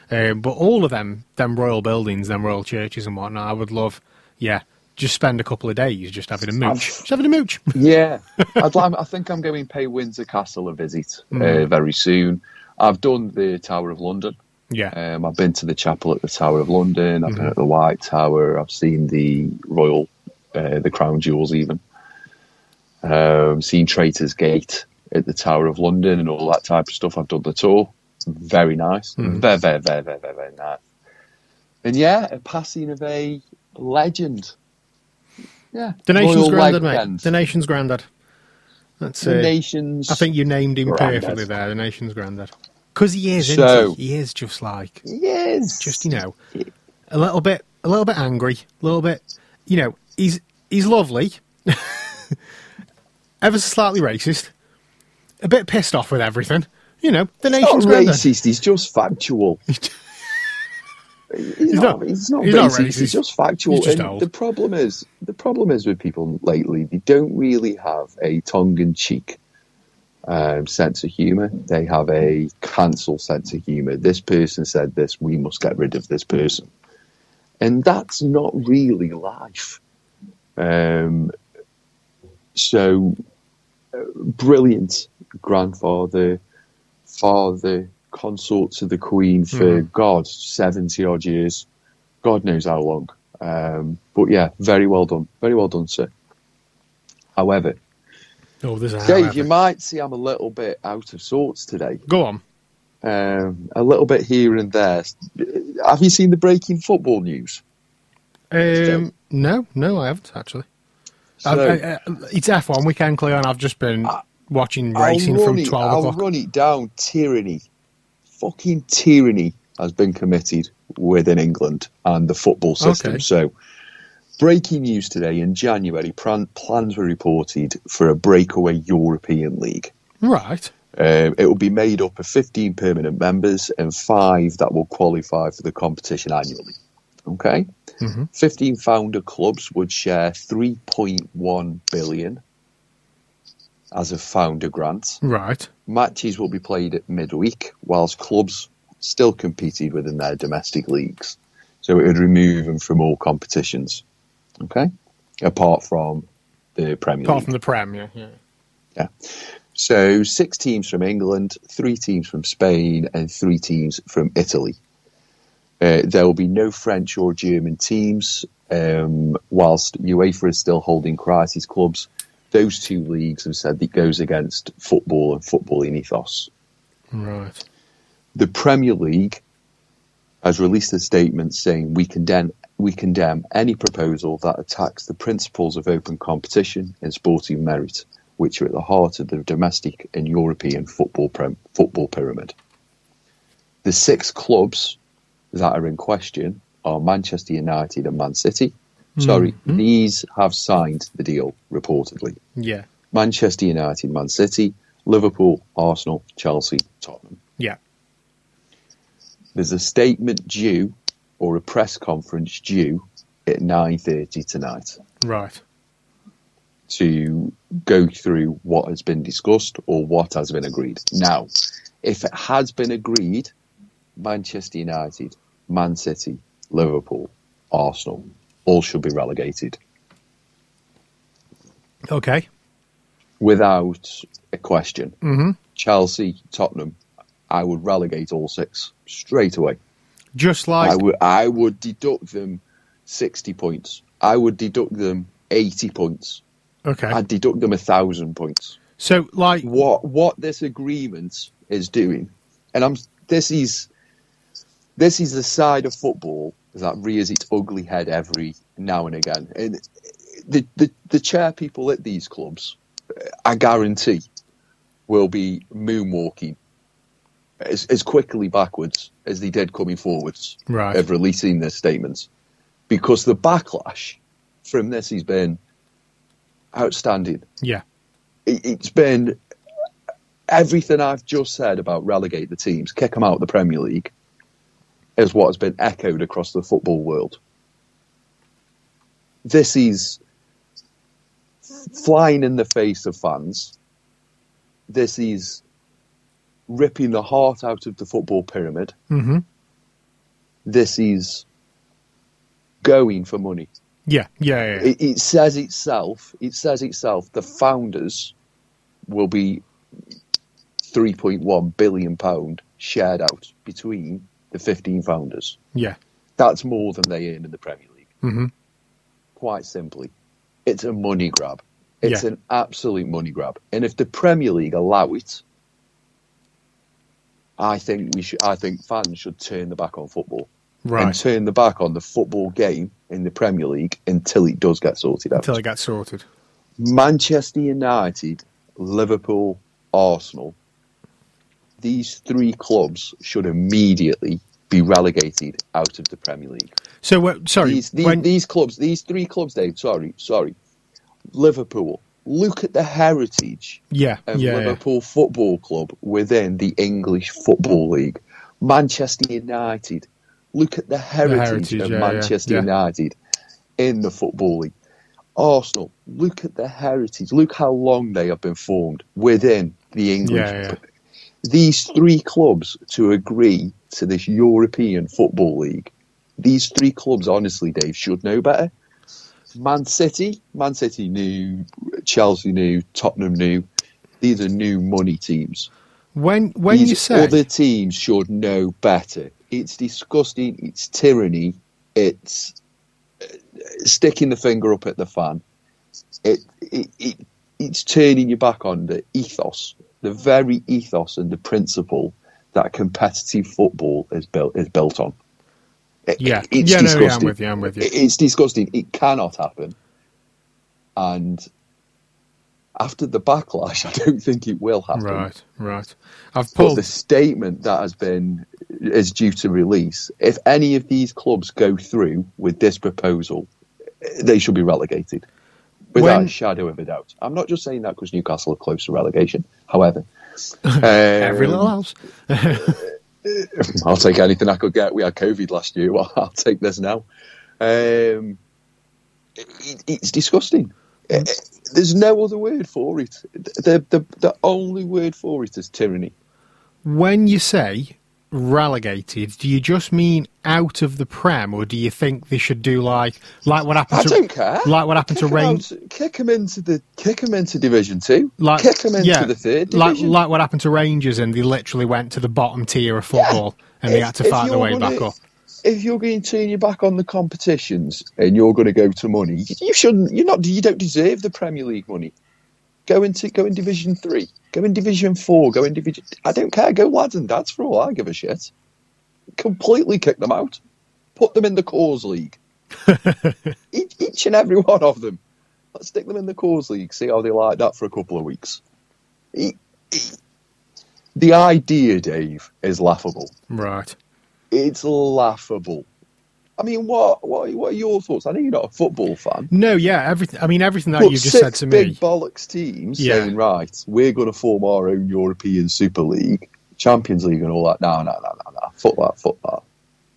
Um, but all of them, them royal buildings, them royal churches and whatnot, I would love, yeah, just spend a couple of days just having a mooch, just having a mooch. <laughs> Yeah, I'd like, I think I'm going to pay Windsor Castle a visit uh, very soon. I've done the Tower of London. yeah, Um, I've been to the chapel at the Tower of London. I've been at the White Tower. I've seen the Royal, uh, the Crown Jewels, even. Um, seen Traitors Gate at the Tower of London and all that type of stuff. I've done the tour. Very nice. Very, very, very, very, very, very nice. And yeah, a passing of a legend. Yeah, the nation's Royal granddad, mate. legend. The nation's granddad. That's The uh, nation's. I think you named him Granddad. perfectly there. The nation's granddad, because he is. So- isn't he? he is just like Yes. just you know a little bit a little bit angry a little bit you know he's he's lovely <laughs> ever so slightly racist a bit pissed off with everything you know the He's nation's not granddad racist. He's just factual. <laughs> He's, not- not, He's not he's racist. not He's just factual. He's just the problem is, the problem is with people lately. They don't really have a tongue-in-cheek um, sense of humour. They have a cancel sense of humour. This person said this. We must get rid of this person, and that's not really life. Um, so, uh, brilliant grandfather, father, consort to the Queen for God seventy odd years, God knows how long. Um, but yeah, very well done, very well done, sir. However, oh Dave, however. you might see I'm a little bit out of sorts today. go on Um, a little bit here and there. Have you seen the breaking football news? um, no no I haven't actually So- I- I- it's F1 weekend Cleon I've just been watching I'll racing from it- 12 I'll o'clock run it down. Tyranny, fucking tyranny has been committed within England and the football system. Okay. So, breaking news today in January, plan, plans were reported for a breakaway European League. right Um, it will be made up of 15 permanent members and five that will qualify for the competition annually. Okay? 15 founder clubs would share 3.1 billion as a founder grant. Right. Matches will be played at midweek, whilst clubs still competed within their domestic leagues. So it would remove them from all competitions. Okay? Apart from the Premier Apart League. from the Prem, yeah. yeah. Yeah. So six teams from England, three teams from Spain, and three teams from Italy. Uh, there will be no French or German teams, um, whilst UEFA is still holding crisis clubs. Those two leagues have said it goes against football and footballing ethos. Right. The Premier League has released a statement saying we condemn we condemn any proposal that attacks the principles of open competition and sporting merit, which are at the heart of the domestic and European football prem, football pyramid. The six clubs that are in question are Manchester United and Man City. Sorry, mm-hmm. these have signed the deal reportedly. Yeah. Manchester United, Man City, Liverpool, Arsenal, Chelsea, Tottenham Yeah. there's a statement due or a press conference due at 9.30 tonight Right. to go through what has been discussed or what has been agreed. Now, if it has been agreed, Manchester United, Man City, Liverpool, Arsenal, all should be relegated Okay. without a question. hmm Chelsea, Tottenham, I would relegate all six straight away. Just like I would I would deduct them sixty points. I would deduct them eighty points. okay. I'd deduct them a thousand points. so like What what this agreement is doing, and I'm this is this is the side of football that rears its ugly head every now and again. And the the, the chair people at these clubs, I guarantee, will be moonwalking as, as quickly backwards as they did coming forwards Right. of releasing their statements, because the backlash from this has been outstanding yeah. it- it's been everything I've just said about relegate the teams, kick them out of the Premier League, is what has been echoed across the football world. This is flying in the face of fans. This is ripping the heart out of the football pyramid. hmm This is going for money. Yeah. Yeah. Yeah. it, it says itself. It says itself. The founders will be three point one billion pound shared out between the fifteen founders. yeah. That's more than they earn in the Premier League. hmm Quite simply, it's a money grab. It's Yeah. an absolute money grab. And if the Premier League allow it, I think we should. I think fans should turn the back on football and turn the back on the football game in the Premier League until it does get sorted out. Until it gets sorted. Manchester United, Liverpool, Arsenal, these three clubs should immediately be relegated out of the Premier League. So what? Sorry. These, these, when, these clubs, these three clubs, Dave, sorry, sorry. Liverpool, look at the heritage yeah. of Yeah. yeah. Liverpool Football Club within the English Football League. Manchester United, look at the heritage, heritage, of yeah, yeah, Manchester yeah. United in the Football League. Arsenal, look at the heritage. Look how long they have been formed within the English. These three clubs to agree to this European Football League. These three clubs, honestly, Dave, should know better. Man City, Man City knew, Chelsea knew, Tottenham knew. These are new money teams. When when These you say other teams should know better. It's disgusting. It's tyranny. It's uh, sticking the finger up at the fan. It, it, it it's turning your back on the ethos, the very ethos and the principle that competitive football is built is built on. It- yeah, it's yeah, no, yeah, I'm disgusting. with you. I'm with you. It- It's disgusting. It cannot happen. And after the backlash, <laughs> I don't think it will happen. Right, right. I've But pulled. the statement that has been is due to release, if any of these clubs go through with this proposal, they should be relegated without When- a shadow of a doubt. I'm not just saying that because Newcastle are close to relegation. However, <laughs> Every um, little house. <laughs> I'll take anything I could get. We had COVID last year. <laughs> Well, I'll take this now. Um, it, it's disgusting. Uh, There's no other word for it. The, the the only word for it is tyranny. When you say relegated, do you just mean out of the Prem, or do you think they should do like like what happened I to don't care. like what happened kick to out- kick them into the kick 'em into Division Two. like kick them into yeah, the third like division. like what happened to Rangers, and they literally went to the bottom tier of football, and they If- had to fight their way gonna- back up. if you're going to turn your back on the competitions and you're going to go to money, you shouldn't. You're not. You don't deserve the Premier League money. Go into go in Division Three. Go in Division Four. Go in Division. I don't care. Go lads and dads for all I give a shit. Completely kick them out. Put them in the cause league. <laughs> each, each and every one of them. Let's stick them in the cause league. See how they like that for a couple of weeks. The idea, Dave, is laughable Right. it's laughable. I mean, what what what are your thoughts? I know you're not a football fan. No, yeah, everything. I mean, everything that you've just said to big me. Big bollocks teams Yeah. saying, right, we're going to form our own European Super League, Champions League, and all that. No, no, no, no, no. Fuck that, fuck that.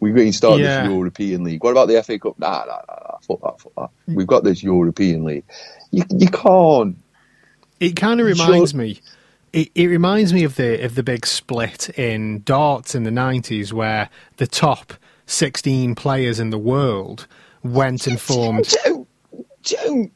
We're going to start Yeah. this European League. What about the FA Cup? Nah, nah, nah, nah. Fuck that, fuck that. We've got this European League. You you can't. It kind of reminds me. It, it reminds me of the of the big split in darts in the nineties, where the top sixteen players in the world went and formed. Don't, don't.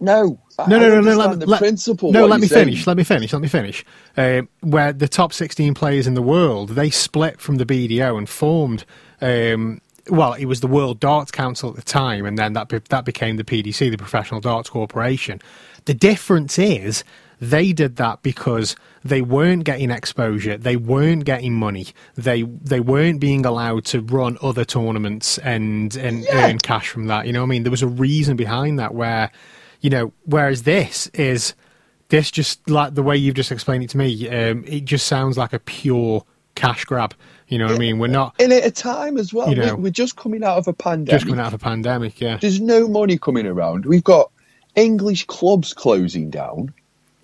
No. No, no, no, no. Let, the let- principle. no, let me saying. finish. Let me finish. Let me finish. Uh, where the top 16 players in the world, they split from the BDO and formed. Um, well, it was the World Darts Council at the time, and then that be- that became the PDC, the Professional Darts Corporation. The difference is they did that because they weren't getting exposure, they weren't getting money, they they weren't being allowed to run other tournaments and and Yeah. earn cash from that. You know, what I mean, there was a reason behind that. Where, you know, whereas this is this just like the way you've just explained it to me, um, it just sounds like a pure cash grab. You know what I mean? We're not And at a time as well, You know. we're just coming out of a pandemic. just coming out of a pandemic. Yeah, There's no money coming around. We've got English clubs closing down.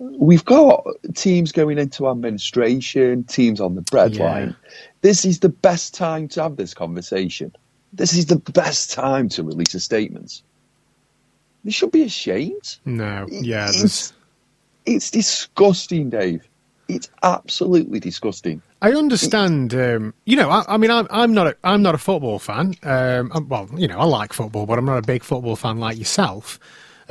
We've got teams going into administration, teams on the breadline. This is the best time to have this conversation. This is the best time to release a statement. They should be ashamed. no, yeah. It's, There's, it's disgusting, Dave. It's absolutely disgusting. I understand. Um, you know, I, I mean, I'm, I'm not a, I'm not a football fan. Um, well, you know, I like football, but I'm not a big football fan like yourself.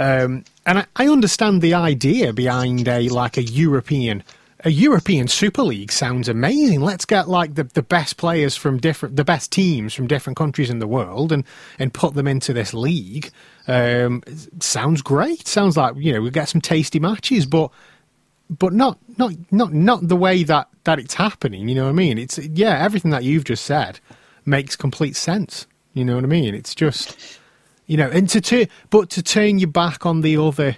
Um, and I, I understand the idea behind a like a European a European Super League sounds amazing. Let's get like the, the best players from different the best teams from different countries in the world and and put them into this league. Um, sounds great. Sounds like you know we get some tasty matches, but but not not not not the way that that it's happening. You know what I mean? It's yeah, everything that you've just said makes complete sense. You know what I mean? It's just you know, and to tu- but to turn your back on the other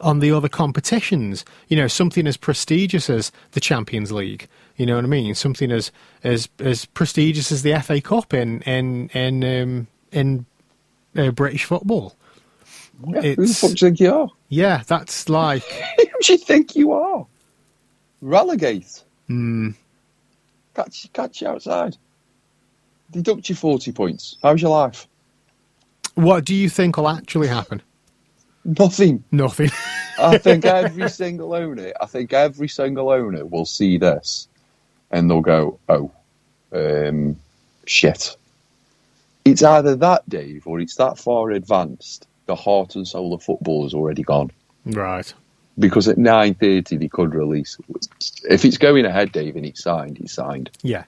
on the other competitions, you know, something as prestigious as the Champions League. You know what I mean? Something as as as prestigious as the FA Cup in in in um, in uh, British football. Yeah, who the fuck do you think you are? Yeah, that's like <laughs> Who do you think you are? Relegate. Hmm. Catch, catch you outside. Deduct your 40 points. How's your life? What do you think will actually happen? Nothing. Nothing. I think <laughs> every single owner, I think every single owner will see this and they'll go, oh, um, shit. It's either that, Dave, or it's that far advanced. The heart and soul of football is already gone. right. Because at 9.30 they could release. If it's going ahead, Dave, and it's signed, it's signed. Yeah.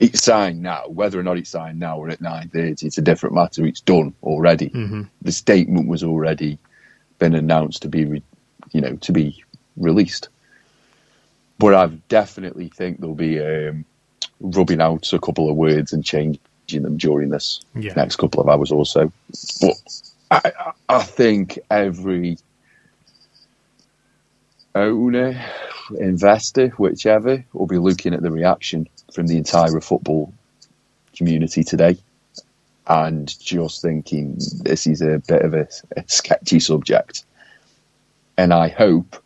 It's signed now. Whether or not it's signed now or at nine thirty, it's a different matter. It's done already. hmm The statement was already been announced to be, re- you know, to be released. But I definitely think there'll be um, rubbing out a couple of words and changing them during this Yeah. next couple of hours or so. But I- I think every owner, investor, whichever, will be looking at the reaction from the entire football community today and just thinking this is a bit of a, a sketchy subject. And I hope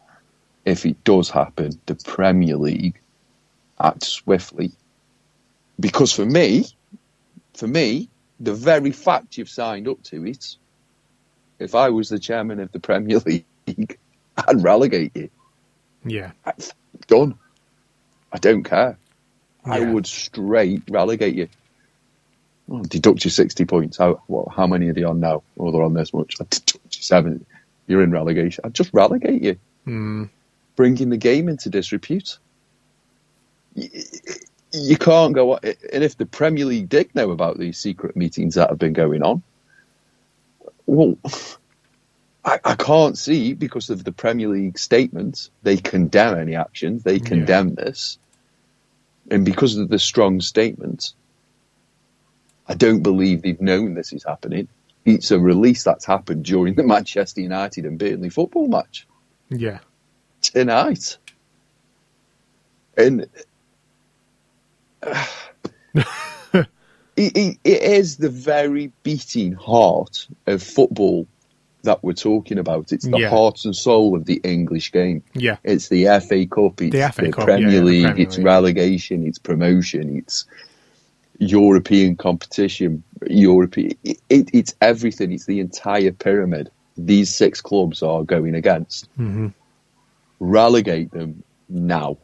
if it does happen, the Premier League acts swiftly. Because for me, for me, the very fact you've signed up to it, if I was the chairman of the Premier <laughs> League, I'd relegate you. Yeah. That's done. I don't care. I would straight relegate you. Oh, deduct you 60 points. How, what, how many are they on now? Oh, they're on this much. I deduct your seven. You're in relegation. I'd just relegate you. Mm. Bringing the game into disrepute. You, you can't go. And if the Premier League did know about these secret meetings that have been going on, well, I, I can't see because of the Premier League statements, they condemn any actions, they condemn this. And because of the strong statement, I don't believe they've known this is happening. It's a release that's happened during the Manchester United and Burnley football match Yeah. tonight. And <sighs> <laughs> it, it, it is the very beating heart of football that we're talking about. It's the Yeah. heart and soul of the English game. Yeah. It's the FA Cup, it's The FA the Cup, Premier yeah, League, Premier it's League. relegation, it's promotion, it's European competition, European. It, it, it's everything. It's the entire pyramid. These six clubs are going against. hmm Relegate them now.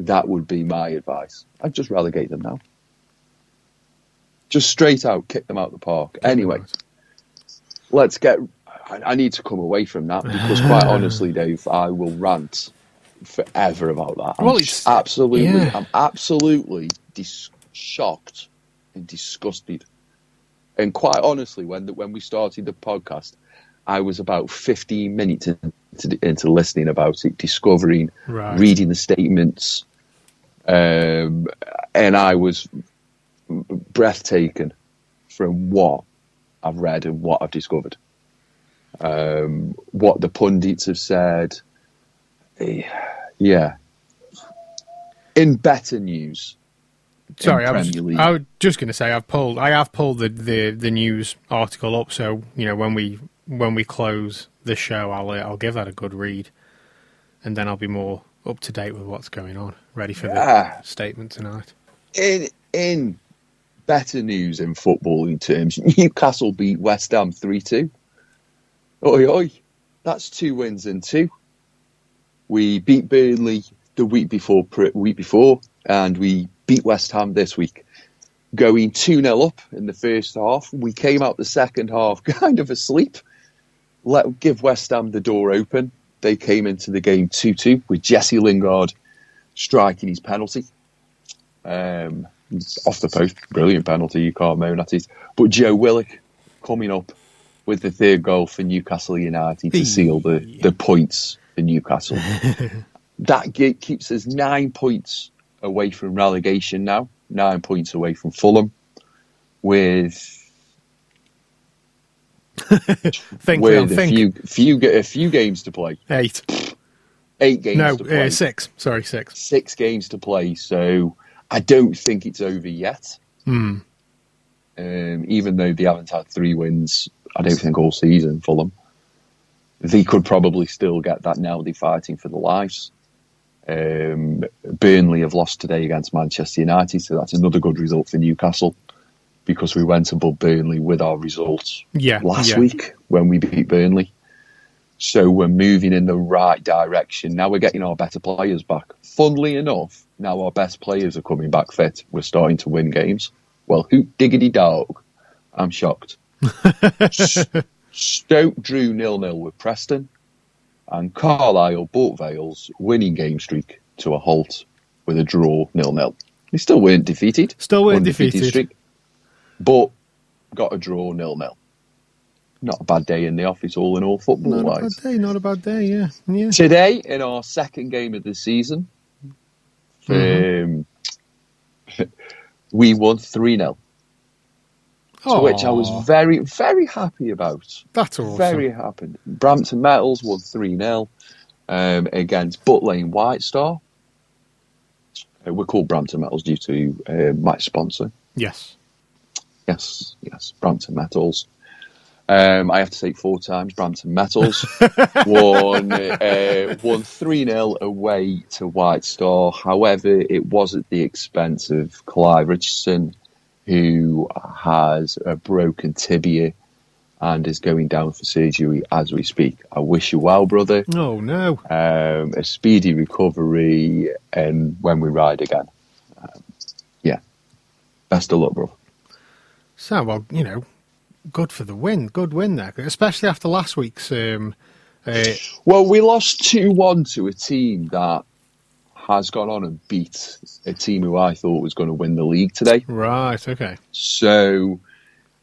That would be my advice. I'd just relegate them now. Just straight out, kick them out the park. Anyway, let's get. I, I need to come away from that because, quite <laughs> honestly, Dave, I will rant forever about that. I'm Well, it's- absolutely, yeah. I'm absolutely dis- shocked and disgusted. And quite honestly, when the, when we started the podcast, I was about 15 minutes into, into listening about it, discovering, Right. reading the statements, um, and I was breathtaking from what I've read and what I've discovered. Um, what the pundits have said. Yeah. In better news, Sorry, I was, I was just going to say I've pulled I have pulled the, the, the news article up, so you know when we when we close the show, I'll uh, I'll give that a good read, and then I'll be more up to date with what's going on, ready for the Ah. statement tonight. in in better news in footballing terms, <laughs> Newcastle beat West Ham three two. Oi oi, that's two wins in two. We beat Burnley the week before week before, and we beat West Ham this week, going two 0 up in the first half. We came out the second half <laughs> kind of asleep. Let give West Ham the door open. They came into the game two two with Jesse Lingard striking his penalty. Um, off the post, brilliant penalty. You can't moan at it. But Joe Willock coming up with the third goal for Newcastle United to seal the, the points for Newcastle. <laughs> that keeps us nine points away from relegation now, nine points away from Fulham, with <laughs> Think, with a think. few few a few games to play, Eight. eight games No, to play. uh, six. Sorry, six. six games to play, so I don't think it's over yet. Hmm. Um, even though they haven't had three wins, I don't think all season for them. They could probably still get that now. They're fighting for the lives. Um, Burnley have lost today against Manchester United, so that's another good result for Newcastle because we went above Burnley with our results Yeah. last yeah. week when we beat Burnley. So we're moving in the right direction. Now we're getting our better players back. Funnily enough, now our best players are coming back fit. We're starting to win games. Well, hoot diggity dog. I'm shocked. <laughs> Stoke drew nil nil with Preston, and Carlisle brought Vale's winning game streak to a halt with a draw nil nil. They still weren't defeated. Still weren't defeated. streak, but got a draw nil nil. Not a bad day in the office, all in all, football Not a bad day. Not a bad day. Yeah. Yeah. Today, in our second game of the season, Mm-hmm. um, <laughs> we won 3 0, to which I was very, very happy about. That's awesome. Very happy. Brampton Metals won 3 0 um, against Butt Lane White Star. Uh, we're called Brampton Metals due to uh, my sponsor. Yes. Yes, yes, Brampton Metals. Um, I have to say four times. Brampton Metals <laughs> won uh, won three 0 away to White Star. However, it was at the expense of Clive Richardson, who has a broken tibia and is going down for surgery as we speak. I wish you well, brother. Oh no. Um, a speedy recovery, and when we ride again. Um, yeah, best of luck, bro. So well, you know, good for the win. Good win there, especially after last week's. Um, uh, Well, we lost 2 1 to a team that has gone on and beat a team who I thought was going to win the league today. right. Okay. So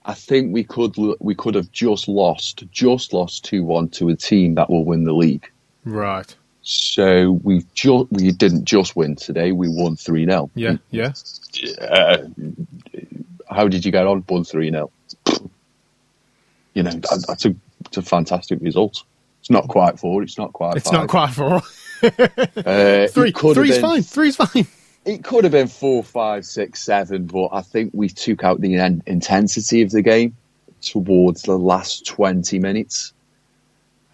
I think we could we could have just lost just lost 2 1 to a team that will win the league. Right. So we ju- we didn't just win today, we won 3 0. Yeah. Yeah. Uh, how did you get on? Won 3 0. You know, that, that's a, it's a fantastic result. It's not quite four, it's not quite It's five. not quite four. Uh, <laughs> Three. it could have Three's been- fine. Three's fine. It could have been four, five, six, seven, but I think we took out the in- intensity of the game towards the last 20 minutes.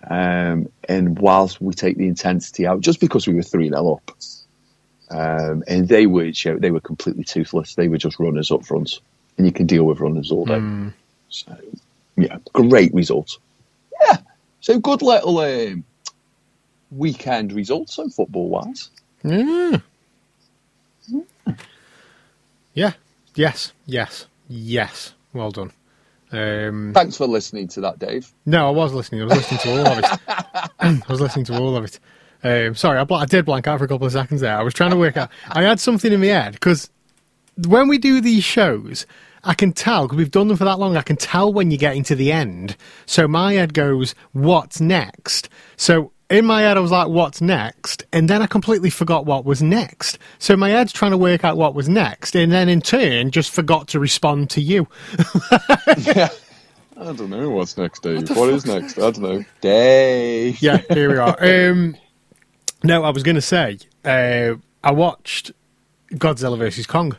Um, and whilst we take the intensity out, just because we were 3 0 up, um, and they were you know, they were completely toothless. They were just runners up front, and you can deal with runners all day. So, yeah, great result. Yeah, so good little um, weekend result, so football wise. Yeah. Yeah. Yes. Yes. Yes. Well done. Um, Thanks for listening to that, Dave. no, I was listening. I was listening to all of it. <laughs> <clears throat> I was listening to all of it. Um, sorry, I, bl- I did blank out for a couple of seconds there. I was trying to work out. I had something in my head because when we do these shows, I can tell because we've done them for that long. I can tell when you're getting to the end. So my head goes, "What's next?" So in my head, I was like, "What's next?" And then I completely forgot what was next. So my head's trying to work out what was next, and then in turn, just forgot to respond to you. yeah. <laughs> <laughs> I don't know what's next, Dave. what is next? I don't know. Dave. <laughs> yeah, here we are. Um, no, I was going to say, uh, I watched Godzilla versus Kong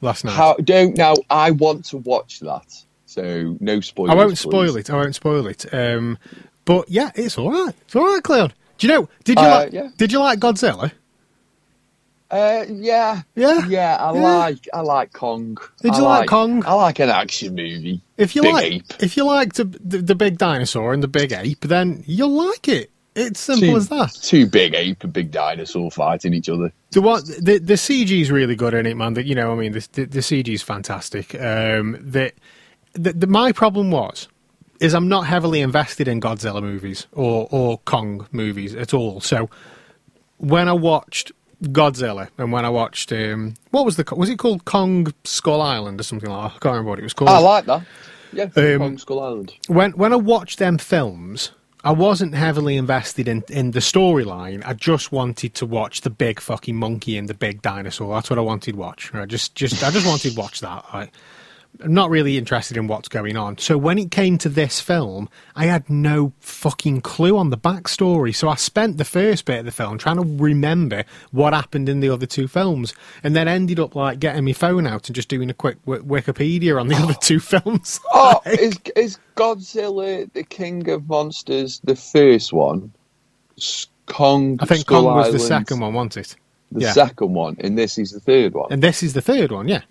last night. How don't now? I want to watch that. So no spoilers. I won't please. spoil it. I won't spoil it. Um, but yeah, it's all right. It's all right, Cleon. Do you know? Did you Uh, like? yeah. Did you like Godzilla? Uh, yeah, Yeah? yeah. I Yeah. like I like Kong. Did you like Kong? I like an action movie. If you Big like, ape. if you like the, the, the big dinosaur and the big ape, then you'll like it. It's simple two, as that. Two big ape and big dinosaur fighting each other. The what the the CG is really good in it, man. That you know, I mean, the the, the CG is fantastic. Um, the, the the my problem was is I'm not heavily invested in Godzilla movies or or Kong movies at all. So when I watched Godzilla and when I watched um, what was the was it called Kong Skull Island or something like that? I can't remember what it was called. I like that. Yeah, Um, Kong Skull Island. when when I watched them films, I wasn't heavily invested in, in the storyline. I just wanted to watch the big fucking monkey and the big dinosaur. That's what I wanted to watch. I just just I just wanted to watch that. I, I'm not really interested in what's going on. So when it came to this film, I had no fucking clue on the backstory. So I spent the first bit of the film trying to remember what happened in the other two films, and then ended up like getting my phone out and just doing a quick w- Wikipedia on the <laughs> other two films. Oh, <laughs> is is Godzilla the King of Monsters the first one? Kong. I think Skull Kong was the second one, wasn't it? The yeah. second one, and this is the third one. And this is the third one, yeah.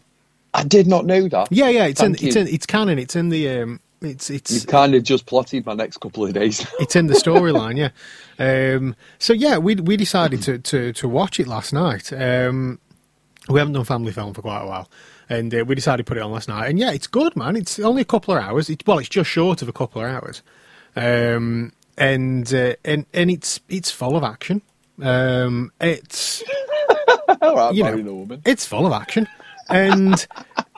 I did not know that. Yeah, yeah, it's Thank in it's in it's canon, it's in the um it's it's You've kind of just plotted my next couple of days. <laughs> it's in the storyline, yeah. Um so yeah, we we decided to to to watch it last night. Um we haven't done family film for quite a while. And uh, we decided to put it on last night. And yeah, it's good, man. It's only a couple of hours. It's well, it's just short of a couple of hours. Um and uh, and and it's it's full of action. Um it's <laughs> All right, You know. It's full of action, and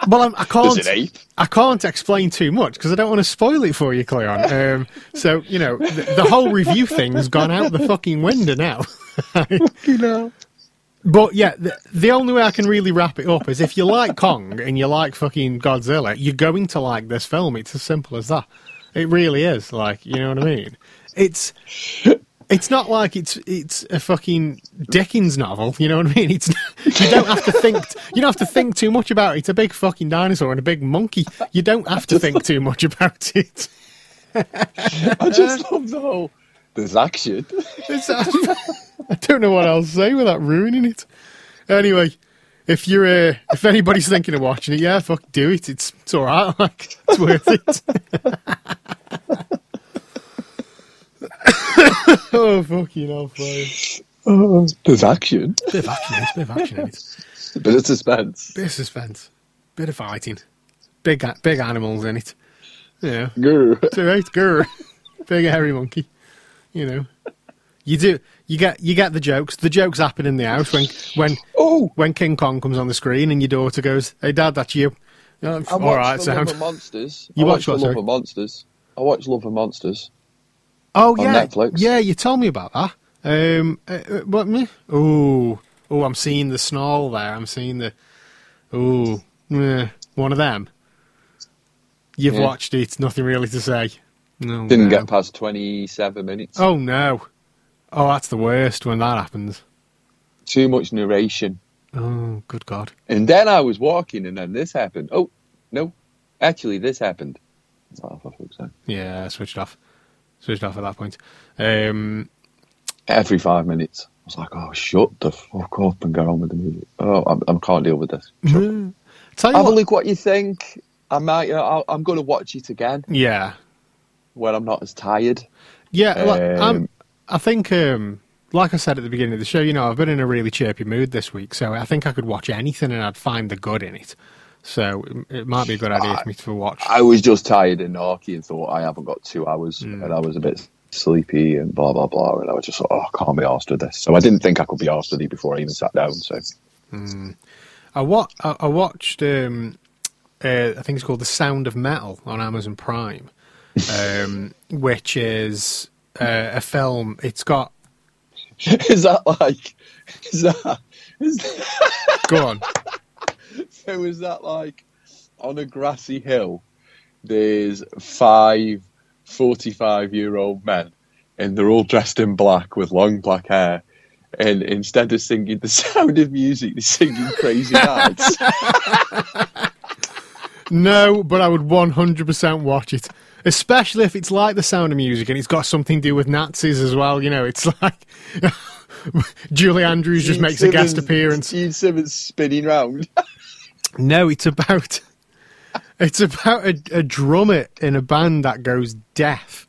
well, I'm, I can't. There's an ape. I can't explain too much because I don't want to spoil it for you, Cleon. Um, so you know, the, the whole review thing's gone out the fucking window now. But yeah, the, the only way I can really wrap it up is if you like Kong and you like fucking Godzilla, you're going to like this film. It's as simple as that. It really is. Like, you know what I mean? It's it's not like it's it's a fucking Dickens novel. You know what I mean? It's you don't have to think you don't have to think too much about it. It's a big fucking dinosaur and a big monkey. You don't have to think too much about it. <laughs> I just love the whole. There's action. It's, I don't know what else to say without ruining it. Anyway, if you're uh, if anybody's thinking of watching it, yeah, fuck, do it. It's it's all right. <laughs> Like it's worth it. <laughs> oh fuck you know, fine. Oh, action. Bit of action, bit of action in it. Bit of suspense. Bit of suspense, bit of fighting, big big animals in it. Yeah, Grr. it's all right, big hairy monkey. You know, you do you get you get the jokes. The jokes happen in the house when when Oh, when King Kong comes on the screen and your daughter goes, "Hey, Dad, that's you." Watched all right, sound. Love and Monsters. You I watched what, Love and Monsters. I watched Love and Monsters. Oh yeah, Netflix. yeah. You told me about that. Um, uh, uh, what me? Oh, oh, I'm seeing the snarl there. I'm seeing the. Oh, eh, one of them. You've Yeah. watched it. Nothing really to say. No, Didn't no. get past 27 minutes. Oh no. Oh, that's the worst when that happens. Too much narration. Oh, good God. And then I was walking, and then this happened. Oh, no. Actually, this happened. Oh. Yeah, I switched off. Switched off at that point. Um, Every five minutes. I was like, oh, shut the fuck up and go on with the music. Oh, I, I can't deal with this. <laughs> Tell you Have a look what you think. I might. I'll, I'm going to watch it again Yeah, when I'm not as tired. Yeah, like, I'm, Um, I think, um, like I said at the beginning of the show, you know, I've been in a really chirpy mood this week, so I think I could watch anything and I'd find the good in it. So it, it might be a good idea for me to watch. I was just tired and narky and thought I haven't got two hours, Mm. and I was a bit sleepy and blah blah blah, and I was just like, oh, I can't be asked with this. So I didn't think I could be asked with it before I even sat down. So I, wa- I, I watched, um, uh, I think it's called The Sound of Metal on Amazon Prime, um, <laughs> which is uh, a film. It's got. <laughs> is that like? Is that? Is that Go on. <laughs> so? Is that like on a grassy hill? There's five 45 year old men, and they're all dressed in black with long black hair. And instead of singing the <laughs> sound of music, they're singing Crazy Nights. <laughs> No, but I would 100% watch it. Especially if it's like the sound of music and it's got something to do with Nazis as well. You know, it's like Julie Andrews just Gene makes a guest appearance. Gene Simmons spinning round. No, it's about <laughs> it's about a, a drummer in a band that goes deaf,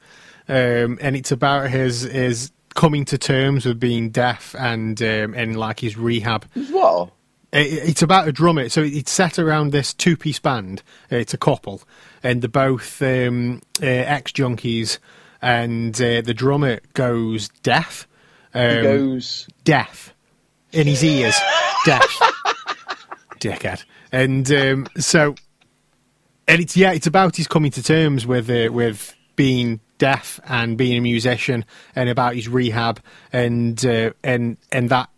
um, and it's about his his coming to terms with being deaf and um, and like his rehab. what? It- It's about a drummer, so it's set around this two-piece band. It's a couple, and they're both um, uh, ex-junkies, and uh, the drummer goes deaf. He Um, goes. deaf in his ears, deaf, <laughs> dickhead, and um, so, and it's yeah, it's about his coming to terms with uh, with being deaf and being a musician, and about his rehab and uh, and and that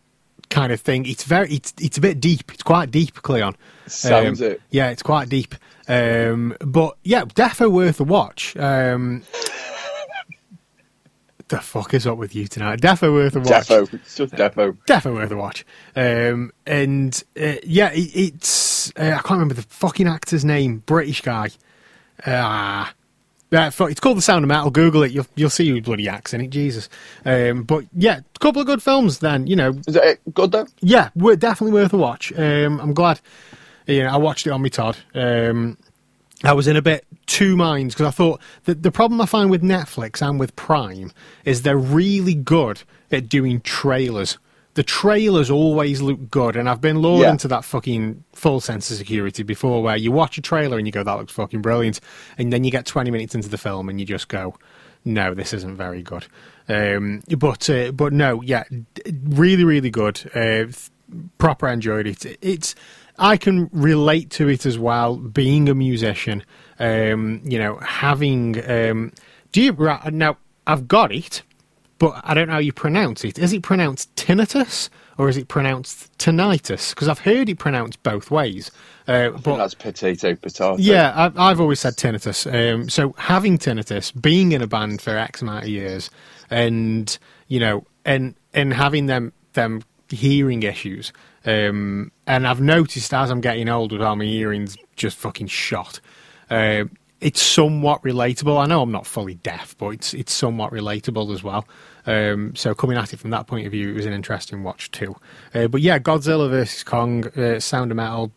kind of thing. It's very, it's it's a bit deep. It's quite deep, Cleon. Sounds Um, it. Yeah, it's quite deep. Um, but yeah, defo worth a watch. Um, the fuck is up with you tonight? Defo worth a watch. Defo. It's just Defo. Definitely worth a watch. Um, and uh, yeah, it, it's uh, I can't remember the fucking actor's name. British guy. Ah. Uh, it's called The Sound of Metal. Google it. You'll you'll see who bloody acts in it. Jesus. Um, but yeah, a couple of good films. Then you know, Is it good though? yeah, we're definitely worth a watch. Um, I'm glad. You know, I watched it on me Todd. Um, I was in a bit two minds because I thought that the problem I find with Netflix and with Prime is they're really good at doing trailers. The trailers always look good, and I've been lured Yeah. into that fucking full sense of security before, where you watch a trailer and you go, "That looks fucking brilliant," and then you get 20 minutes into the film and you just go, "No, this isn't very good." Um, but uh, but no, yeah, really really good. Uh, proper enjoyed it. It's I can relate to it as well. Being a musician, um, you know, having um, do you right, now? I've got it, but I don't know how you pronounce it. Is it pronounced tinnitus or is it pronounced tinnitus? Because I've heard it pronounced both ways. Uh, I think but that's potato potato. yeah, I've, I've always said tinnitus. Um, so having tinnitus, being in a band for X amount of years, and you know, and and having them them hearing issues, um, and I've noticed as I'm getting older, how my hearing's just fucking shot. Uh, it's somewhat relatable. I know I'm not fully deaf, but it's it's somewhat relatable as well. Um, so coming at it from that point of view, it was an interesting watch too. Uh, but yeah, Godzilla vs Kong, uh, Sound of Metal,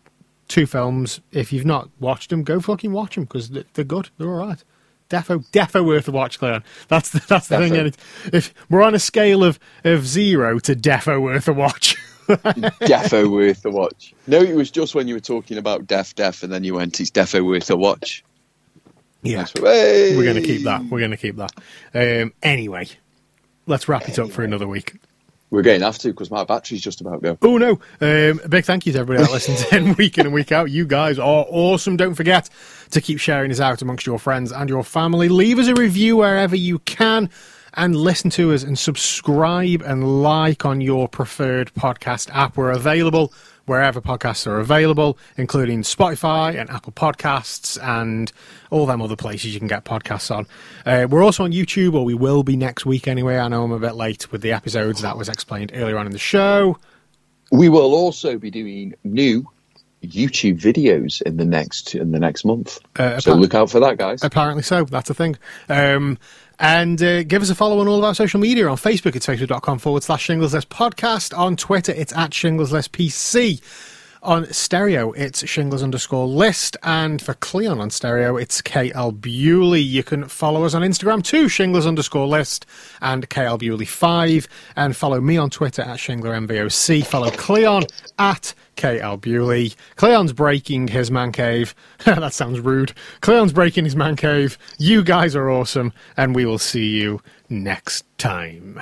two films. If you've not watched them, go fucking watch them because they're good. They're all right. Defo, defo worth a watch, Cleon. <laughs> That's the, that's the thing. If we're on a scale of, of zero to defo worth a watch. <laughs> <laughs> defo worth a watch. No, it was just when you were talking about Def Def, and then you went, "It's defo worth a watch." yeah, what- Hey! we're going to keep that. We're going to keep that. Um, anyway, let's wrap it up for another week. We're going to have to because my battery's just about go. Oh no! Um, a big thank you to everybody that listens <laughs> in week in and week out. You guys are awesome. Don't forget to keep sharing us out amongst your friends and your family. Leave us a review wherever you can, and listen to us and subscribe and like on your preferred podcast app. We're available wherever podcasts are available, including Spotify and Apple Podcasts and all them other places you can get podcasts on. Uh, we're also on YouTube, or we will be next week anyway. I know I'm a bit late with the episodes that was explained earlier on in the show. We will also be doing new YouTube videos in the next in the next month. Uh, so look out for that, guys. Apparently so. That's a thing. Um, and uh, give us a follow on all of our social media. On Facebook, it's facebook.com forward slash shinglesless podcast. On Twitter, it's at shinglesless PC. On stereo, it's shingles underscore list. And for Cleon on stereo, it's KL Bewley. You can follow us on Instagram too, shingles underscore list and KL Bewley 5. And follow me on Twitter at shinglermvoc. Follow Cleon at KL Bewley. Cleon's breaking his man cave. <laughs> that sounds rude. Cleon's breaking his man cave. You guys are awesome, and we will see you next time.